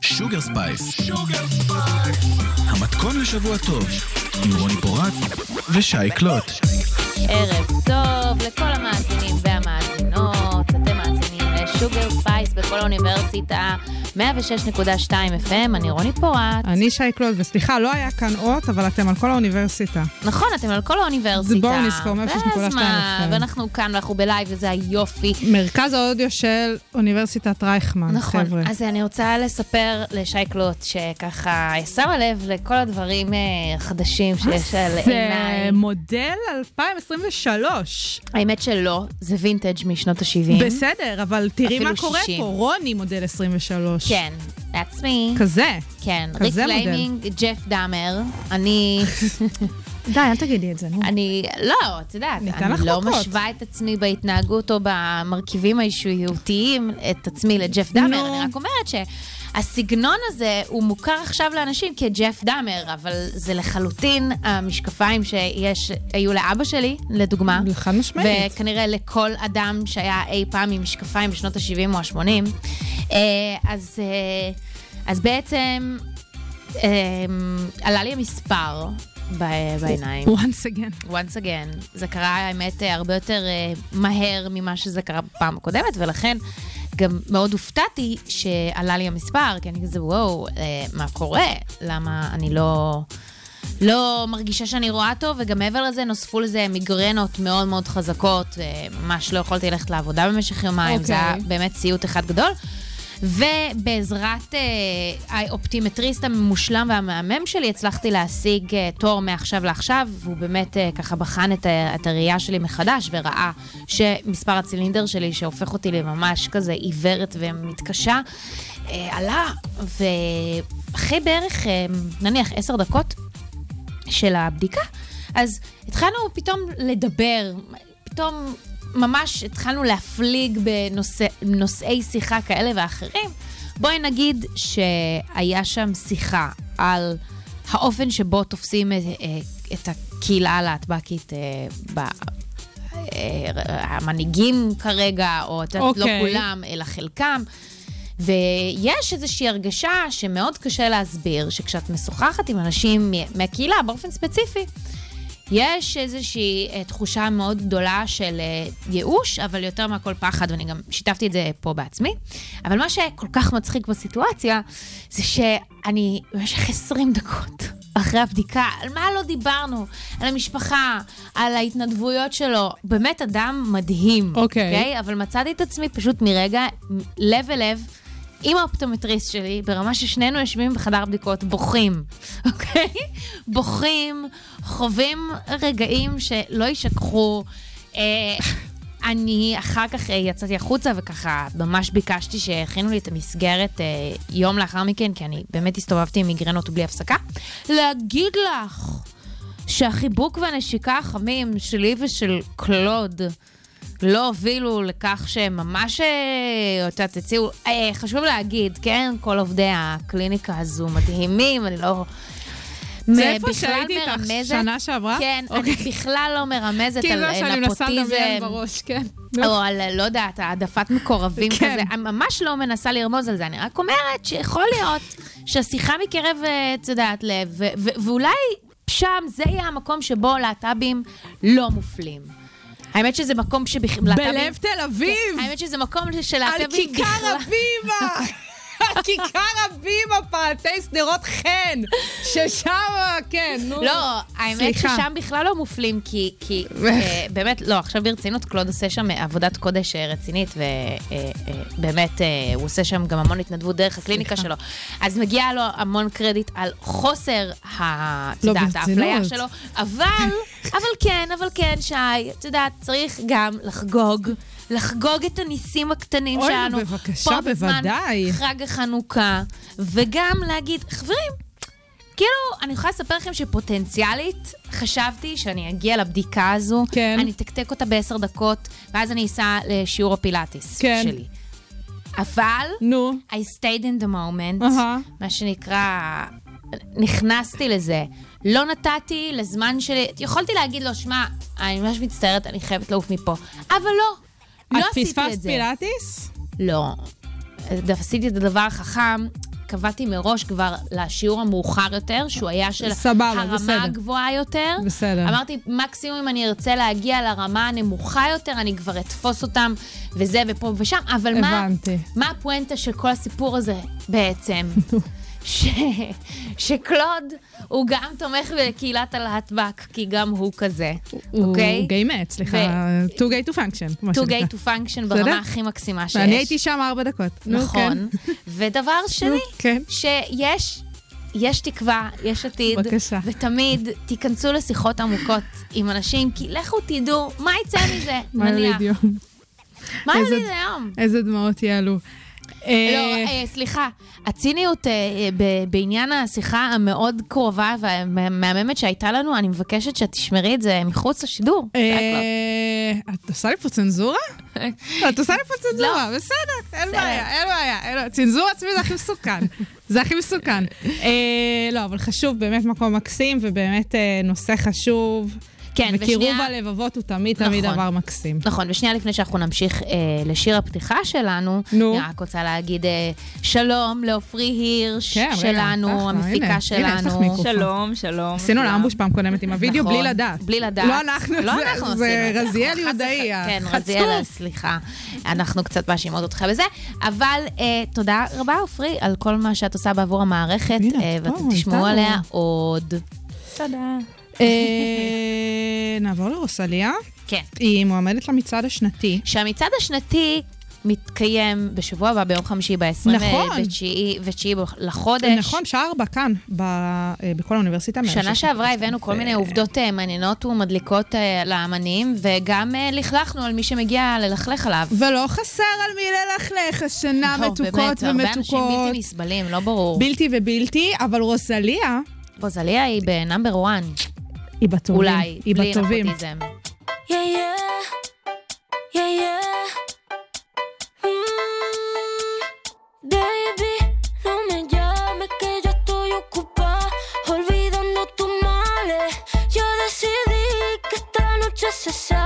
שוגר ספייס. המתכון לשבוע טוב, עם רוני פורט ושי קלוט. ערב טוב לכל המאזינים והמאזינות, אתם מאזינים לשוגר ספייס בכל האוניברסיטה, 106.2 FM, אני רוני פורט. אני שי קלוט, וסליחה, לא היה כאן אות, אבל אתם על כל האוניברסיטה. נכון, אתם על כל האוניברסיטה. בואו נזכור 106.2 ואז מה, FM. ואנחנו כאן ואנחנו בלייב וזה היופי. מרכז האודיו של אוניברסיטת רייכמן, נכון, חבר'ה. אז אני רוצה לספר לשי קלוט, שככה שמה לב לכל הדברים אה, החדשים שיש על זה עיניי. מודל 2023. האמת שלא, זה וינטג' משנות ה-70. בסדר, אבל תראי מה קורה 60. פה. רוני מודל 23. כן, that's me. כזה. כן, כזה מודל. פליימינג, ג'ף דאמר, אני, די, אל תגידי את זה, נו. אני, לא, את יודעת, אני לא. משווה את עצמי בהתנהגות או במרכיבים האישיותיים את עצמי לג'ף דאמר. אני רק אומרת שהסגנון הזה הוא מוכר עכשיו לאנשים כג'ף דאמר, אבל זה לחלוטין המשקפיים שיש, היו לאבא שלי, לדוגמה. חד משמעית. וכנראה לכל אדם שהיה אי פעם עם משקפיים בשנות ה-70 או ה-80. אז, אה, אז בעצם אה, עלה לי המספר בעיניים. once again. once again. זה קרה, האמת, אה, הרבה יותר אה, מהר ממה שזה קרה בפעם הקודמת, ולכן גם מאוד הופתעתי שעלה לי המספר, כי אני כזה, וואו, אה, מה קורה? למה אני לא... לא מרגישה שאני רואה טוב, וגם מעבר לזה נוספו לזה מיגרנות מאוד מאוד חזקות, אה, ממש לא יכולתי ללכת לעבודה במשך יומיים, אוקיי. זה היה באמת סיוט אחד גדול. ובעזרת אה, האופטימטריסט המושלם והמהמם שלי, הצלחתי להשיג אה, תור מעכשיו לעכשיו, והוא באמת אה, ככה בחן את, את הראייה שלי מחדש, וראה שמספר הצילינדר שלי, שהופך אותי לממש כזה עיוורת ומתקשה, אה, עלה. ואחרי בערך, אה, נניח, עשר דקות של הבדיקה, אז התחלנו פתאום לדבר, פתאום ממש התחלנו להפליג בנושא- בנושאי שיחה כאלה ואחרים. בואי נגיד שהיה שם שיחה על האופן שבו תופסים את, אה, את הקהילה הלהטב"קית אה, ב... אה, המנהיגים כרגע, או את יודעת, לא אוקיי. כולם, אלא חלקם. ויש איזושהי הרגשה שמאוד קשה להסביר, שכשאת משוחחת עם אנשים מהקהילה באופן ספציפי, יש איזושהי אה, תחושה מאוד גדולה של אה, ייאוש, אבל יותר מהכל פחד, ואני גם שיתפתי את זה פה בעצמי. אבל מה שכל כך מצחיק בסיטואציה, זה שאני במשך 20 דקות אחרי הבדיקה, על מה לא דיברנו? על המשפחה, על ההתנדבויות שלו. באמת אדם מדהים. אוקיי. אבל מצאתי את עצמי פשוט מרגע, לב אל לב, עם האופטומטריסט שלי, ברמה ששנינו יושבים בחדר בדיקות, בוכים, אוקיי? בוכים, חווים רגעים שלא יישכחו. אה, אני אחר כך אה, יצאתי החוצה וככה ממש ביקשתי שיכינו לי את המסגרת אה, יום לאחר מכן, כי אני באמת הסתובבתי עם מיגרנות בלי הפסקה. להגיד לך שהחיבוק והנשיקה החמים שלי ושל קלוד לא הובילו לכך שהם ממש, אה, את יודעת, הציעו, אה, חשוב להגיד, כן, כל עובדי הקליניקה הזו מדהימים, אני לא... זה איפה שהייתי איתך שנה שעברה? כן, אוקיי. אני בכלל לא מרמזת כאילו על זה אה, שאני מנסה לדמיין נפוטיזם. בראש, כן. או על, לא יודעת, העדפת מקורבים כן. כזה. אני ממש לא מנסה לרמוז על זה, אני רק אומרת שיכול להיות שהשיחה מקרב, אה, את יודעת, לב, ואולי שם זה יהיה המקום שבו להט"בים לא מופלים. האמת שזה מקום שבכלל... בלב תל אביב! האמת שזה מקום על שלהט"בים כיכר הבימה! כיכר הבימה, פעתי שדרות חן! ששם, כן, נו. לא, האמת. ששם בכלל לא מופלים, כי, כי אה, באמת, לא, עכשיו ברצינות, קלוד עושה שם עבודת קודש אה, רצינית, ובאמת, הוא עושה שם גם המון התנדבות דרך הקליניקה שלו. אז מגיע לו המון קרדיט על חוסר, את לא, יודעת, ברצינות. האפליה שלו, אבל, אבל כן, אבל כן, שי, את יודעת, צריך גם לחגוג. לחגוג את הניסים הקטנים אוי, שלנו. בבקשה, פה בזמן בוודאי. חג החנוכה, וגם להגיד, חברים, כאילו, אני יכולה לספר לכם שפוטנציאלית חשבתי שאני אגיע לבדיקה הזו, כן. אני אתקתק אותה בעשר דקות, ואז אני אסע לשיעור הפילאטיס כן. שלי. אבל, נו. I stayed in the moment, אהה. מה שנקרא, נכנסתי לזה. לא נתתי לזמן שלי, יכולתי להגיד לו, שמע, אני ממש מצטערת, אני חייבת לעוף מפה. אבל לא, לא את עשיתי פספסת את זה. פילאטיס? לא. עשיתי את הדבר החכם, קבעתי מראש כבר לשיעור המאוחר יותר, שהוא היה של סבבה, הרמה בסדר. הגבוהה יותר. בסדר. אמרתי, מקסימום אם אני ארצה להגיע לרמה הנמוכה יותר, אני כבר אתפוס אותם, וזה ופה ושם, אבל מה, הבנתי. מה הפואנטה של כל הסיפור הזה בעצם? ש... שקלוד הוא גם תומך בקהילת הלהטב"ק, כי גם הוא כזה, הוא אוקיי? גיי מת, סליחה, too gay to function, כמו to שנקרא. gay to function? ברמה הכי מקסימה שיש. ואני הייתי שם ארבע דקות. נכון. ודבר שני, כן. שיש... יש תקווה, יש עתיד, בבקשה. ותמיד תיכנסו לשיחות עמוקות עם אנשים, כי לכו תדעו מה יצא מזה, מה נניח. יוליד יום? מה יוליד היום? איזה דמעות יעלו. לא, אה, אה, סליחה, הציניות אה, אה, בעניין השיחה המאוד קרובה והמהממת שהייתה לנו, אני מבקשת שתשמרי את זה מחוץ לשידור. אה, את עושה לי פה צנזורה? את עושה לי פה צנזורה, לא. בסדר, אין. בעיה, אין בעיה. צנזור עצמי זה הכי מסוכן. זה הכי מסוכן. אה, לא, אבל חשוב, באמת מקום מקסים, ובאמת אה, נושא חשוב. כן, וקירוב ושנייה- הלבבות הוא תמיד תמיד נכון. דבר מקסים. נכון, ושנייה לפני שאנחנו נמשיך אה, לשיר הפתיחה שלנו, נו. אני רק רוצה להגיד אה, שלום לעופרי הירש כן, רגע, שלנו, הנה, המפיקה הנה, שלנו. מיקרופון. שלום, שלום. עשינו לה. אמבוש פעם קודמת עם הוידאו נכון, בלי לדעת. בלי לדעת. לא אנחנו, לא זה- אנחנו זה עשינו את זה. רזיאל יהודאי, כן, החצוף. רזיאל, סליחה. אנחנו קצת מאשימות אותך בזה, אבל אה, תודה רבה, עופרי, על כל מה שאת עושה בעבור המערכת, הנה, אה, ואתם תשמעו. עליה עוד. תודה. אה, נעבור לרוסליה. כן. היא מועמדת למצעד השנתי. שהמצעד השנתי מתקיים בשבוע הבא, ביום חמישי, ב-29 נכון. לחודש. נכון, שעה ארבע כאן, ב- אה, בכל האוניברסיטה. שנה. שעברה הבאנו כל מיני עובדות אה, מעניינות ומדליקות אה, לאמנים, וגם אה, לכלכנו על מי שמגיע ללכלך עליו. ולא חסר על מי ללכלך השנה, לא, מתוקות באמת, הרבה אנשים ומתוקות. בלתי נסבלים, לא ברור. בלתי ובלתי, אבל רוסליה רוזליה היא בנאמבר 1, היא בטובים. אולי, היא בלי בטובים. נפוטיזם. Yeah, yeah. Yeah, yeah. Mm, baby, no me llames que yo estoy ocupada olvidando tus males. Yo decidí que esta noche se sale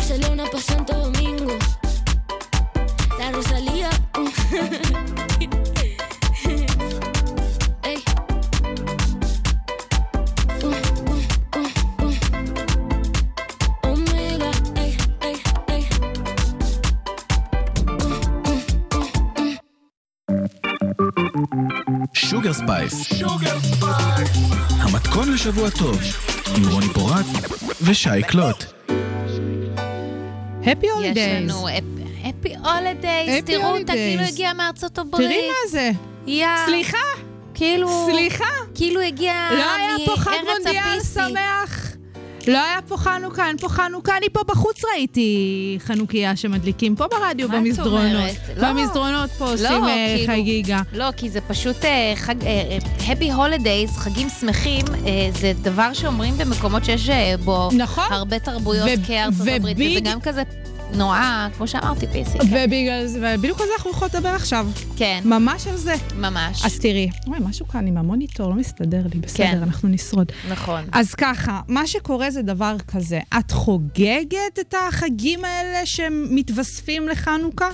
Barcelona pa' Santo Domingo. La Rosalía. mm. Ey. Uh, uh, uh, uh. Omega, ey, ey, ey. Uh, uh, uh, uh. שוגר ספייס. המתכון לשבוע טוב, עם רוני פורט ושי קלוט. הפי יש הולידייז. לנו אפי הולידייז, Happy תראו אותה holidays. כאילו הגיעה מארצות הברית. תראי מה זה. יא... סליחה, כאילו... סליחה. כאילו הגיע לא היה פה חג מארץ מונדיאל הפיסי. שמח. לא היה פה חנוכה, אין פה חנוכה, אני פה בחוץ ראיתי חנוכיה שמדליקים פה ברדיו מה את במסדרונות. אומרת? לא. במסדרונות פה עושים אה, כאילו- חגיגה. לא, כי זה פשוט אה, חג... אה, Happy Holidays, חגים שמחים, אה, זה דבר שאומרים במקומות שיש בו נכון. הרבה תרבויות ו- כארצות הברית, וזה גם כזה נורא, כמו שאמרתי, פיסי. כן. ובגלל זה, ובדיוק על זה אנחנו יכולות לדבר עכשיו. כן, ממש על זה. ממש. אז תראי, וואי, משהו כאן עם המוניטור לא מסתדר לי, בסדר, כן. אנחנו נשרוד. נכון. אז ככה, מה שקורה זה דבר כזה, את חוגגת את החגים האלה שמתווספים לחנוכה?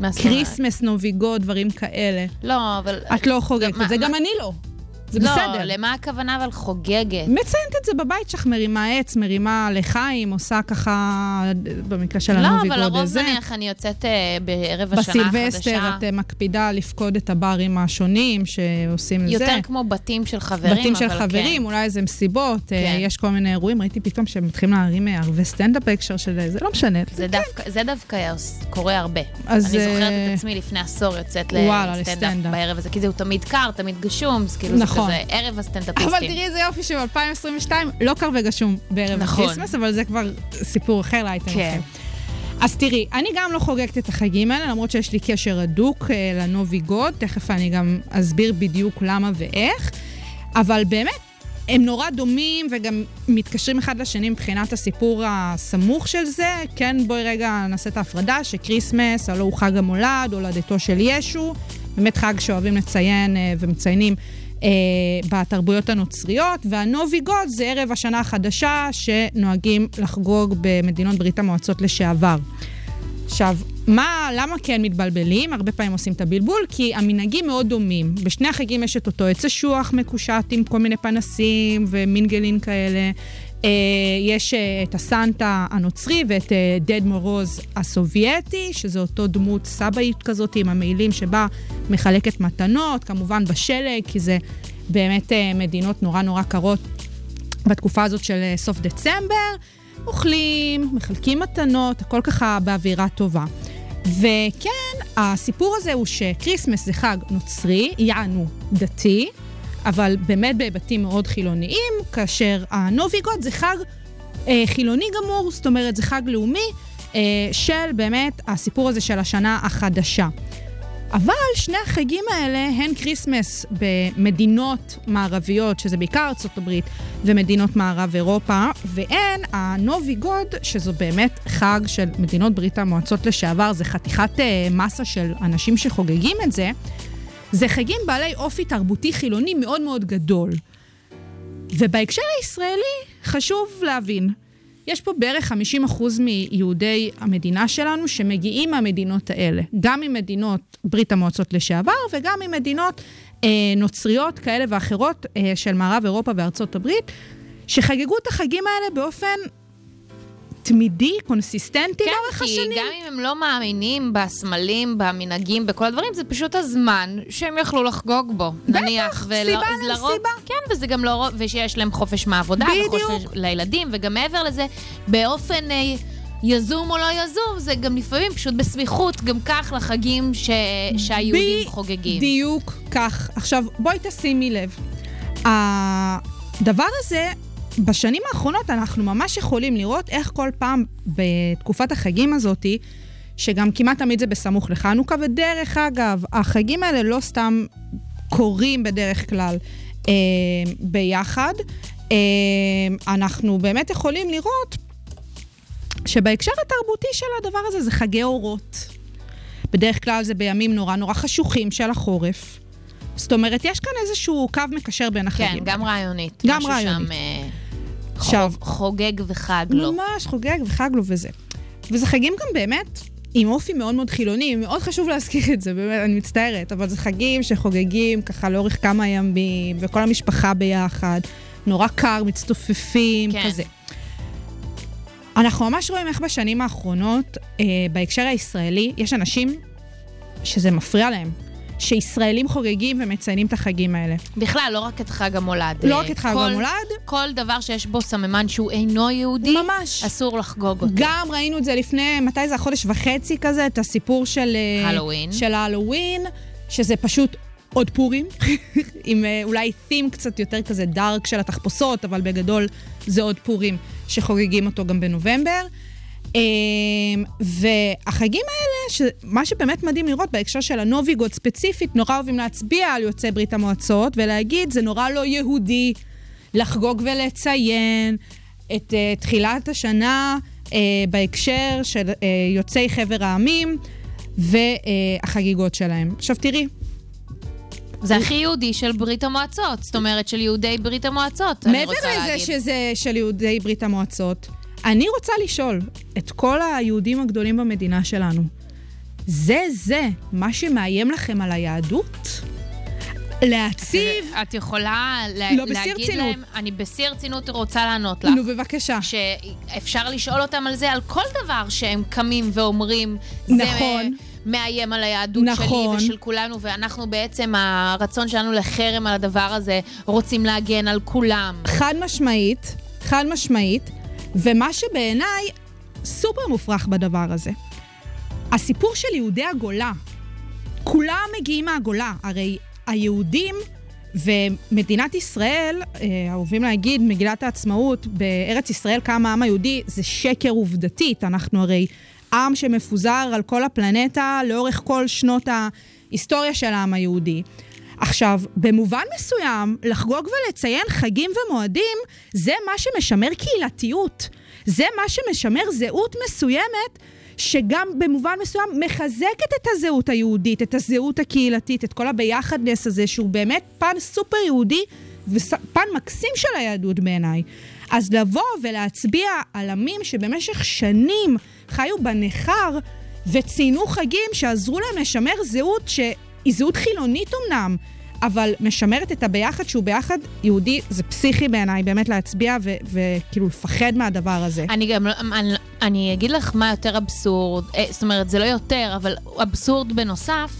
מה זאת אומרת? כריסמס, נוביגוד, דברים כאלה. לא, אבל... את לא חוגגת את זה, גם אני לא. זה לא, בסדר. למה הכוונה אבל חוגגת? מציינת את זה בבית שלך, מרימה עץ, מרימה לחיים, עושה ככה, במקרה של לא, הנוביגוד אבל לרוב. נניח אני יוצאת אה, בערב השנה החדשה. בסילבסטר את אה, מקפידה לפקוד את הברים השונים שעושים יותר זה. כמו בתים של חברים, בתים של אבל חברים, כן. אולי איזה מסיבות, אה, כן. יש כל מיני אירועים, ראיתי פתאום שהם מתחילים להרים אה, ערבי סטנדאפ בהקשר של זה, לא משנה. זה דווקא, זה דווקא קורה הרבה. אז, אני זוכרת אה, את עצמי לפני עשור יוצאת לסטנדאפ. בערב הזה, כי זה הוא תמיד קר, תמיד גשום, אז כאילו נכון. זה כזה ערב הסטנדאפיסטים. אבל תראי איזה יופי שב-2022 לא קר וגשום בערב נכון. הקריסמס, אבל זה כבר סיפור אחר לאייטם כן. אחר. אז תראי, אני גם לא חוגגת את החגים האלה, למרות שיש לי קשר הדוק אה, לנובי גוד, תכף אני גם אסביר בדיוק למה ואיך, אבל באמת, הם נורא דומים וגם מתקשרים אחד לשני מבחינת הסיפור הסמוך של זה. כן, בואי רגע נעשה את ההפרדה, שקריסמס, הלוא הוא חג המולד, הולדתו של ישו, באמת חג שאוהבים לציין אה, ומציינים אה, בתרבויות הנוצריות, והנובי גוד זה ערב השנה החדשה שנוהגים לחגוג במדינות ברית המועצות לשעבר. עכשיו, מה, למה כן מתבלבלים? הרבה פעמים עושים את הבלבול, כי המנהגים מאוד דומים. בשני החגים יש את אותו עץ אשוח מקושט עם כל מיני פנסים ומינגלין כאלה. אה, יש אה, את הסנטה הנוצרי ואת אה, דד מורוז הסובייטי, שזה אותו דמות סבאית כזאת עם המעילים שבה מחלקת מתנות, כמובן בשלג, כי זה באמת מדינות נורא נורא קרות בתקופה הזאת של סוף דצמבר. אוכלים, מחלקים מתנות, הכל ככה באווירה טובה. וכן, הסיפור הזה הוא שקריסמס זה חג נוצרי, יענו דתי, אבל באמת בהיבטים מאוד חילוניים, כאשר הנוביגוד זה חג אה, חילוני גמור, זאת אומרת זה חג לאומי אה, של באמת הסיפור הזה של השנה החדשה. אבל שני החגים האלה הן כריסמס במדינות מערביות, שזה בעיקר ארצות הברית ומדינות מערב אירופה, והן הנובי גוד, שזו באמת חג של מדינות ברית המועצות לשעבר, זה חתיכת אה, מסה של אנשים שחוגגים את זה, זה חגים בעלי אופי תרבותי חילוני מאוד מאוד גדול. ובהקשר הישראלי חשוב להבין, יש פה בערך 50% מיהודי המדינה שלנו שמגיעים מהמדינות האלה, גם ממדינות ברית המועצות לשעבר וגם ממדינות אה, נוצריות כאלה ואחרות אה, של מערב אירופה וארצות הברית, שחגגו את החגים האלה באופן תמידי, קונסיסטנטי לאורך כן, כי השנים. גם אם הם לא מאמינים בסמלים, במנהגים, בכל הדברים, זה פשוט הזמן שהם יכלו לחגוג בו, נניח. ולא- סיבה לרוב- למסיבה. כן, וזה גם לא... ושיש להם חופש מהעבודה, בדיוק. וחופש לילדים, וגם מעבר לזה, באופן אה, יזום או לא יזום, זה גם לפעמים פשוט בסמיכות, גם כך לחגים ש... שהיהודים חוגגים. בדיוק כך. עכשיו, בואי תשימי לב. הדבר הזה, בשנים האחרונות אנחנו ממש יכולים לראות איך כל פעם בתקופת החגים הזאתי, שגם כמעט תמיד זה בסמוך לחנוכה, ודרך אגב, החגים האלה לא סתם קורים בדרך כלל אה, ביחד. אה, אנחנו באמת יכולים לראות שבהקשר התרבותי של הדבר הזה זה חגי אורות. בדרך כלל זה בימים נורא נורא חשוכים של החורף. זאת אומרת, יש כאן איזשהו קו מקשר בין כן, החגים. גם רעיונית. גם רעיונית. שם אה, עכשיו- חוג- חוגג וחג לו. ממש חוגג וחג לו וזה. וזה חגים גם באמת עם אופי מאוד מאוד חילוני, מאוד חשוב להזכיר את זה, באמת, אני מצטערת, אבל זה חגים שחוגגים ככה לאורך כמה ימים, וכל המשפחה ביחד, נורא קר, מצטופפים, כן. כזה. אנחנו ממש רואים איך בשנים האחרונות, אה, בהקשר הישראלי, יש אנשים שזה מפריע להם, שישראלים חוגגים ומציינים את החגים האלה. בכלל, לא רק את חג המולד. לא רק את חג כל- המולד, כל דבר שיש בו סממן שהוא אינו יהודי, ממש. אסור לחגוג אותו. גם ראינו את זה לפני, מתי זה, החודש וחצי כזה, את הסיפור של... אה, הלואוין. של ההלואוין, שזה פשוט עוד פורים, עם אה, אולי תים קצת יותר כזה דארק של התחפושות, אבל בגדול זה עוד פורים שחוגגים אותו גם בנובמבר. אה, והחגים האלה, מה שבאמת מדהים לראות בהקשר של הנוביגוד ספציפית, נורא אוהבים להצביע על יוצאי ברית המועצות ולהגיד, זה נורא לא יהודי לחגוג ולציין את uh, תחילת השנה uh, בהקשר של uh, יוצאי חבר העמים והחגיגות שלהם. עכשיו תראי, זה הכי יהודי של ברית המועצות, זאת אומרת, של יהודי ברית המועצות, אני רוצה להגיד. מעבר לזה שזה של יהודי ברית המועצות, אני רוצה לשאול את כל היהודים הגדולים במדינה שלנו, זה זה מה שמאיים לכם על היהדות? להציב... את יכולה לה, לא, להגיד צינות. להם, אני בשיא הרצינות רוצה לענות לך. נו, בבקשה. שאפשר לשאול אותם על זה, על כל דבר שהם קמים ואומרים. נכון. זה, מאיים על היהדות נכון. שלי ושל כולנו, ואנחנו בעצם, הרצון שלנו לחרם על הדבר הזה, רוצים להגן על כולם. חד משמעית, חד משמעית, ומה שבעיניי סופר מופרך בדבר הזה, הסיפור של יהודי הגולה, כולם מגיעים מהגולה, הרי היהודים ומדינת ישראל, אה, אהובים להגיד, מגילת העצמאות, בארץ ישראל קם העם היהודי, זה שקר עובדתית. אנחנו הרי עם שמפוזר על כל הפלנטה לאורך כל שנות ההיסטוריה של העם היהודי. עכשיו, במובן מסוים, לחגוג ולציין חגים ומועדים, זה מה שמשמר קהילתיות. זה מה שמשמר זהות מסוימת, שגם במובן מסוים מחזקת את הזהות היהודית, את הזהות הקהילתית, את כל הביחדנס הזה, שהוא באמת פן סופר יהודי ופן מקסים של היהדות בעיניי. אז לבוא ולהצביע על עמים שבמשך שנים חיו בניכר וציינו חגים שעזרו להם לשמר זהות שהיא זהות חילונית אמנם, אבל משמרת את הביחד שהוא ביחד יהודי, זה פסיכי בעיניי, באמת להצביע וכאילו לפחד מהדבר הזה. אני גם, אני, אני אגיד לך מה יותר אבסורד, אה, זאת אומרת, זה לא יותר, אבל אבסורד בנוסף.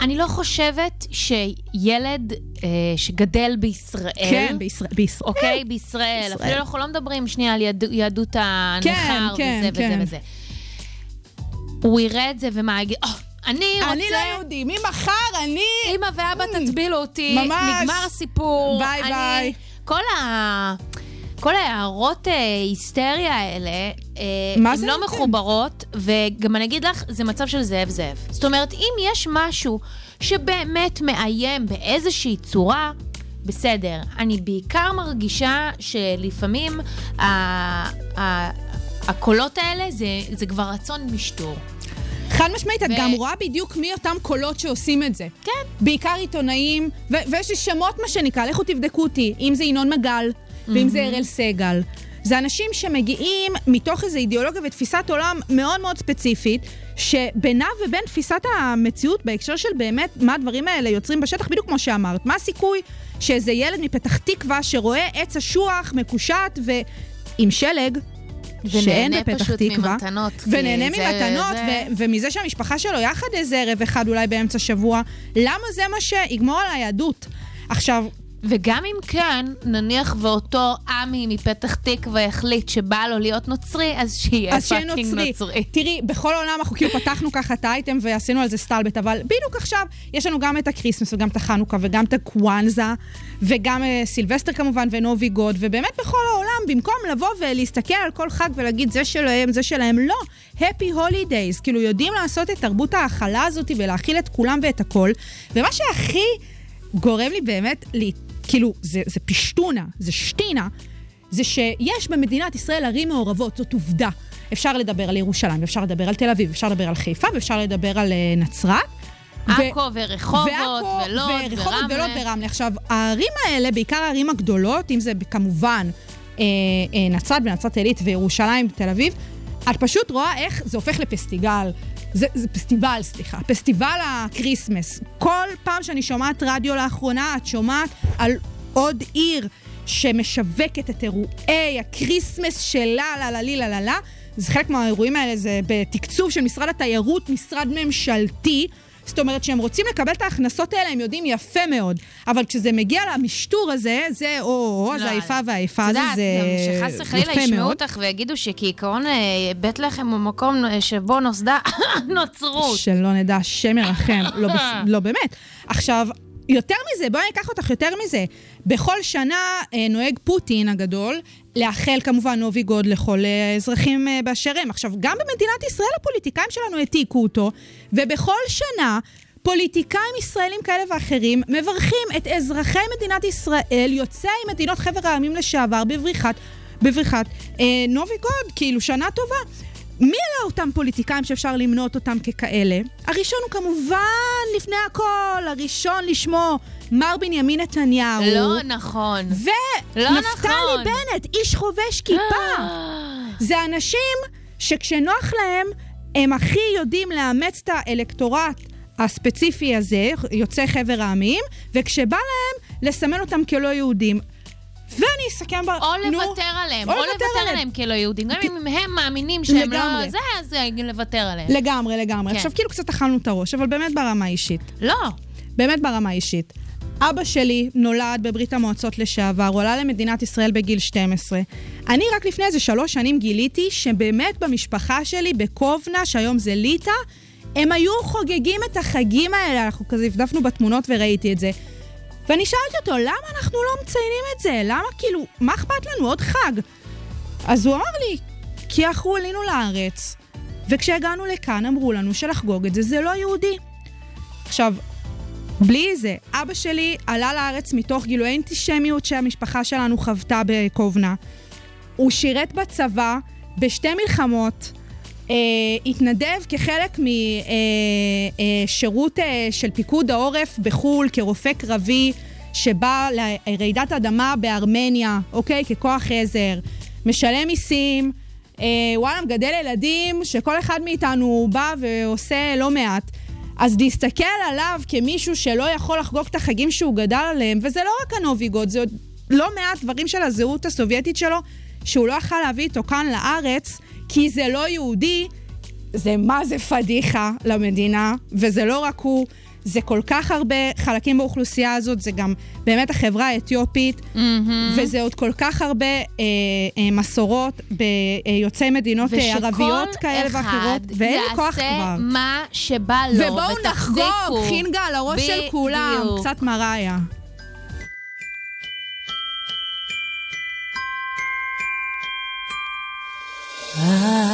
אני לא חושבת שילד אה, שגדל בישראל... כן, בישראל. בישראל. אוקיי, בישראל. בישראל. אפילו אנחנו לא מדברים שנייה על יד, יהדות הנכר כן, וזה כן, וזה כן. וזה. הוא יראה את זה ומה יגיד, oh, אני רוצה... אני לא יהודי, ממחר אני... אמא ואבא mm, תטבילו אותי, ממש. נגמר הסיפור. ביי אני... ביי. כל ה... כל ההערות אה, היסטריה האלה, אה, הן לא מחוברות, וגם אני אגיד לך, זה מצב של זאב זאב. זאת אומרת, אם יש משהו שבאמת מאיים באיזושהי צורה, בסדר. אני בעיקר מרגישה שלפעמים ה- ה- הקולות האלה זה, זה כבר רצון משטור. חד משמעית, ו... את גם רואה בדיוק מי אותם קולות שעושים את זה. כן. בעיקר עיתונאים, ו- ויש לי שמות מה שנקרא, לכו תבדקו אותי, אם זה ינון מגל, ואם זה אראל סגל. זה אנשים שמגיעים מתוך איזו אידיאולוגיה ותפיסת עולם מאוד מאוד ספציפית, שבינה ובין תפיסת המציאות בהקשר של באמת מה הדברים האלה יוצרים בשטח, בדיוק כמו שאמרת. מה הסיכוי שאיזה ילד מפתח תקווה שרואה עץ אשוח מקושט ועם שלג, שאין בפתח תקווה. ממתנות. ונהנה ממתנות, זה... ו- ומזה שהמשפחה שלו יחד איזה ערב אחד אולי באמצע שבוע, למה זה מה שיגמור על היהדות? עכשיו, וגם אם כן, נניח ואותו עמי מפתח תקווה החליט שבא לו להיות נוצרי, אז שיהיה fucking נוצרי. נוצרי. תראי, בכל העולם אנחנו כאילו פתחנו ככה את האייטם ועשינו על זה סטלבט, אבל בדיוק עכשיו יש לנו גם את הקריסמס וגם את החנוכה וגם את הקוואנזה, וגם uh, סילבסטר כמובן ונובי גוד, ובאמת בכל העולם, במקום לבוא ולהסתכל על כל חג ולהגיד זה שלהם, זה שלהם, לא. Happy Holidays, כאילו יודעים לעשות את תרבות ההכלה הזאת ולהכיל את כולם ואת הכל, ומה שהכי... גורם לי באמת כאילו, זה, זה פשטונה, זה שטינה, זה שיש במדינת ישראל ערים מעורבות, זאת עובדה. אפשר לדבר על ירושלים, אפשר לדבר על תל אביב, אפשר לדבר על חיפה, ואפשר לדבר על uh, נצרת. עכו ו- ורחובות, ולוד, ורחובות ולוד ורמלה. עכשיו, הערים האלה, בעיקר הערים הגדולות, אם זה כמובן נצרת ונצרת עילית וירושלים ותל אביב, את פשוט רואה איך זה הופך לפסטיגל. זה, זה פסטיבל, סליחה. פסטיבל הקריסמס. כל פעם שאני שומעת רדיו לאחרונה, את שומעת על עוד עיר שמשווקת את אירועי הקריסמס שלה, לה לה לה לה לה. זה חלק מהאירועים האלה, זה בתקצוב של משרד התיירות, משרד ממשלתי. זאת אומרת שהם רוצים לקבל את ההכנסות האלה, הם יודעים יפה מאוד. אבל כשזה מגיע למשטור הזה, זה או-או, לא, זה האיפה והאיפה הזה, זה יפה מאוד. שחס וחלילה ישמעו אותך ויגידו שכעיקרון אה, בית לחם הוא מקום אה, שבו נוסדה נוצרות. שלא נדע, שם ירחם. לא, לא באמת. עכשיו, יותר מזה, בואי אני אקח אותך יותר מזה. בכל שנה אה, נוהג פוטין הגדול לאחל כמובן נובי גוד לכל אה, האזרחים אה, באשר הם. עכשיו, גם במדינת ישראל הפוליטיקאים שלנו העתיקו אותו, ובכל שנה פוליטיקאים ישראלים כאלה ואחרים מברכים את אזרחי מדינת ישראל, יוצאי מדינות חבר העמים לשעבר, בבריחת, בבריחת אה, נובי גוד, כאילו שנה טובה. מי אלה אותם פוליטיקאים שאפשר למנות אותם ככאלה? הראשון הוא כמובן, לפני הכל, הראשון לשמו מר בנימין נתניהו. לא נכון. ונפתלי לא נכון. בנט, איש חובש כיפה. זה אנשים שכשנוח להם, הם הכי יודעים לאמץ את האלקטורט הספציפי הזה, יוצאי חבר העמים, וכשבא להם, לסמן אותם כלא יהודים. ואני אסכם ב... או נו, לוותר עליהם, או או לוותר עליהם. עליהם כלא יהודים. גם אם הם מאמינים שהם לא לגמרי. זה, אז לוותר עליהם. לגמרי, לגמרי. כן. עכשיו, כאילו קצת אכלנו את הראש, אבל באמת ברמה האישית. לא. באמת ברמה האישית. אבא שלי נולד בברית המועצות לשעבר, הוא עלה למדינת ישראל בגיל 12. אני רק לפני איזה שלוש שנים גיליתי שבאמת במשפחה שלי, בקובנה, שהיום זה ליטא, הם היו חוגגים את החגים האלה, אנחנו כזה הבדפנו בתמונות וראיתי את זה. ואני שאלתי אותו, למה אנחנו לא מציינים את זה? למה כאילו, מה אכפת לנו? עוד חג. אז הוא אמר לי, כי אנחנו עלינו לארץ, וכשהגענו לכאן אמרו לנו שלחגוג את זה זה לא יהודי. עכשיו, בלי זה, אבא שלי עלה לארץ מתוך גילויי אנטישמיות שהמשפחה שלנו חוותה בקובנה. הוא שירת בצבא בשתי מלחמות, אה, התנדב כחלק משירות אה, של פיקוד העורף בחו"ל כרופא קרבי שבא לרעידת אדמה בארמניה, אוקיי? ככוח עזר, משלם מיסים, אה, וואלה, מגדל ילדים, שכל אחד מאיתנו בא ועושה לא מעט. אז להסתכל עליו כמישהו שלא יכול לחגוג את החגים שהוא גדל עליהם, וזה לא רק הנוביגוד, זה עוד לא מעט דברים של הזהות הסובייטית שלו, שהוא לא יכל להביא איתו כאן לארץ, כי זה לא יהודי, זה מה זה פדיחה למדינה, וזה לא רק הוא, זה כל כך הרבה חלקים באוכלוסייה הזאת, זה גם באמת החברה האתיופית, וזה עוד כל כך הרבה אה, אה, מסורות ביוצאי מדינות אה, ערביות כאלה ואחרות, ואין לי כוח יעשה כבר. מה שבא לו, ובואו נחגוג. חינגה על הראש של כולם, בדיוק. קצת מראיה. Don't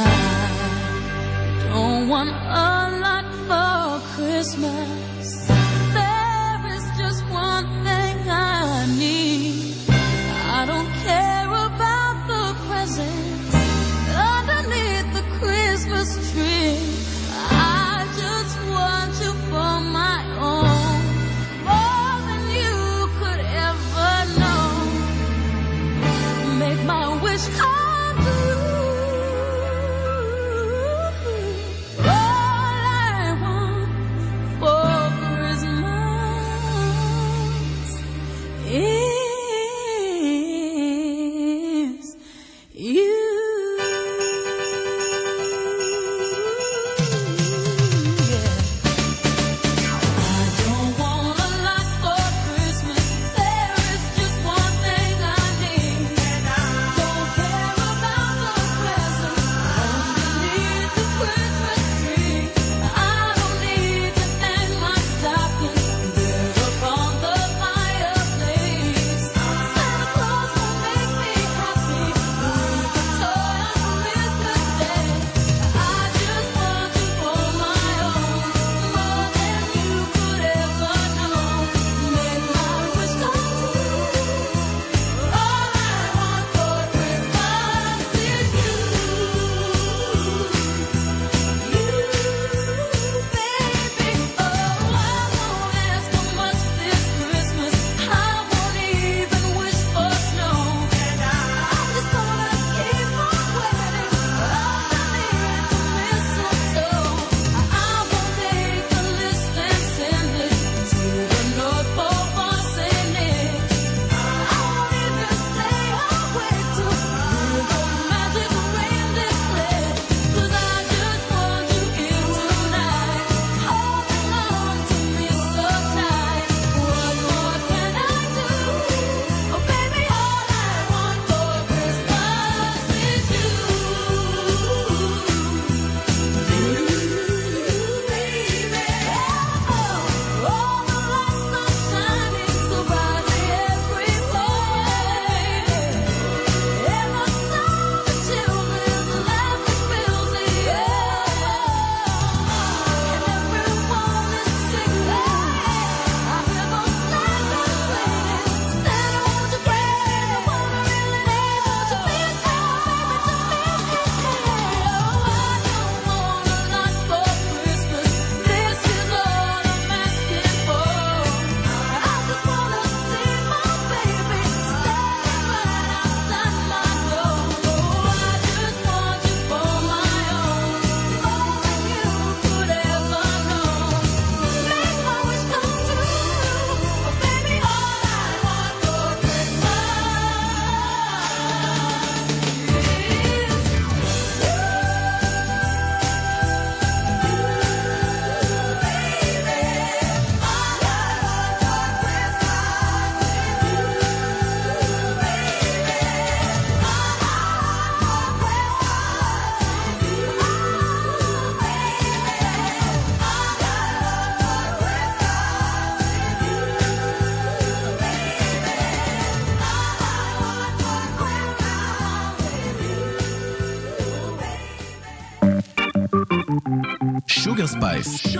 Sugar Space.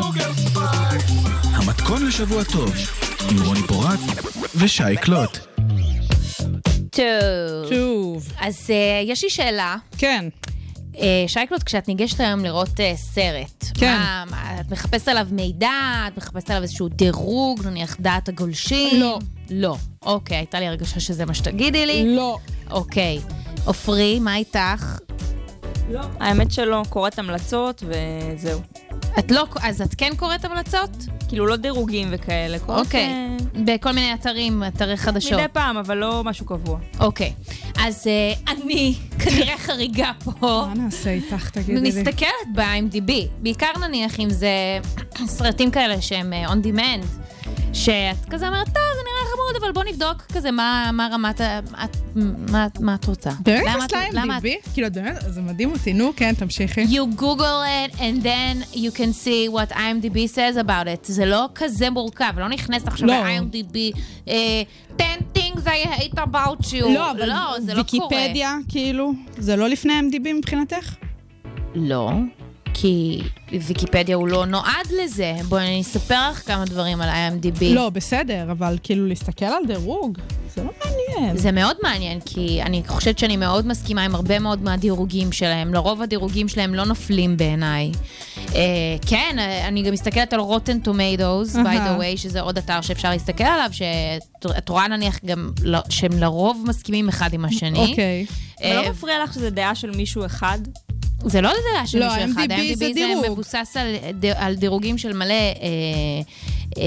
המתכון לשבוע טוב, עם רוני פורט ושי קלוט. טוב. אז אה, יש לי שאלה. כן. אה, שי קלוט, כשאת ניגשת היום לראות אה, סרט, כן. מה, מה, את מחפשת עליו מידע, את מחפשת עליו איזשהו דירוג, נניח דעת הגולשים? לא. לא. אוקיי, הייתה לי הרגשה שזה מה שתגידי לי. לא. אוקיי. עופרי, מה איתך? לא. האמת שלא, קוראת המלצות וזהו. את לא, אז את כן קוראת המלצות? כאילו לא דירוגים וכאלה. אוקיי. אה, בכל מיני אתרים, אתרי חדשות. מדי פעם, אבל לא משהו קבוע. אוקיי. אז אה, אני כנראה חריגה פה. מה נעשה איתך, תגידי לי? מסתכלת ב-IMDb, בעיקר נניח אם זה סרטים כאלה שהם אה, on demand, שאת כזה אומרת, טוב, זה נראה חמוד, אבל בוא נבדוק כזה מה, מה רמת ה... את, מה, מה את רוצה. באמת את- ל-IMDb? כאילו, באמת, זה מדהים אותי. נו, כן, תמשיכי. You Google it and then you can see what IMDb says about it. זה לא כזה מורכב, לא נכנסת עכשיו לא. ל-IMDb, אה, 10 things I hate about you. לא, אבל לא, זה לא קורה. ויקיפדיה, כאילו, זה לא לפני IMDb מבחינתך? לא, כי ויקיפדיה הוא לא נועד לזה. בואי אני אספר לך כמה דברים על IMDb. לא, בסדר, אבל כאילו להסתכל על דירוג, זה לא מעניין. זה מאוד מעניין, כי אני חושבת שאני מאוד מסכימה עם הרבה מאוד מהדירוגים שלהם. לרוב הדירוגים שלהם לא נופלים בעיניי. אה, כן, אה, אני גם מסתכלת על רוטן טומטוס, by אהה. the way, שזה עוד אתר שאפשר להסתכל עליו, שאת רואה נניח גם לא- שהם לרוב מסכימים אחד עם השני. אוקיי. אה, אבל לא מפריע לך שזה דעה של מישהו אחד? זה לא דעה של לא, מישהו אחד, IMDb זה ה-MDB דירוג. זה מבוסס על, על דירוגים של מלא אה, אה,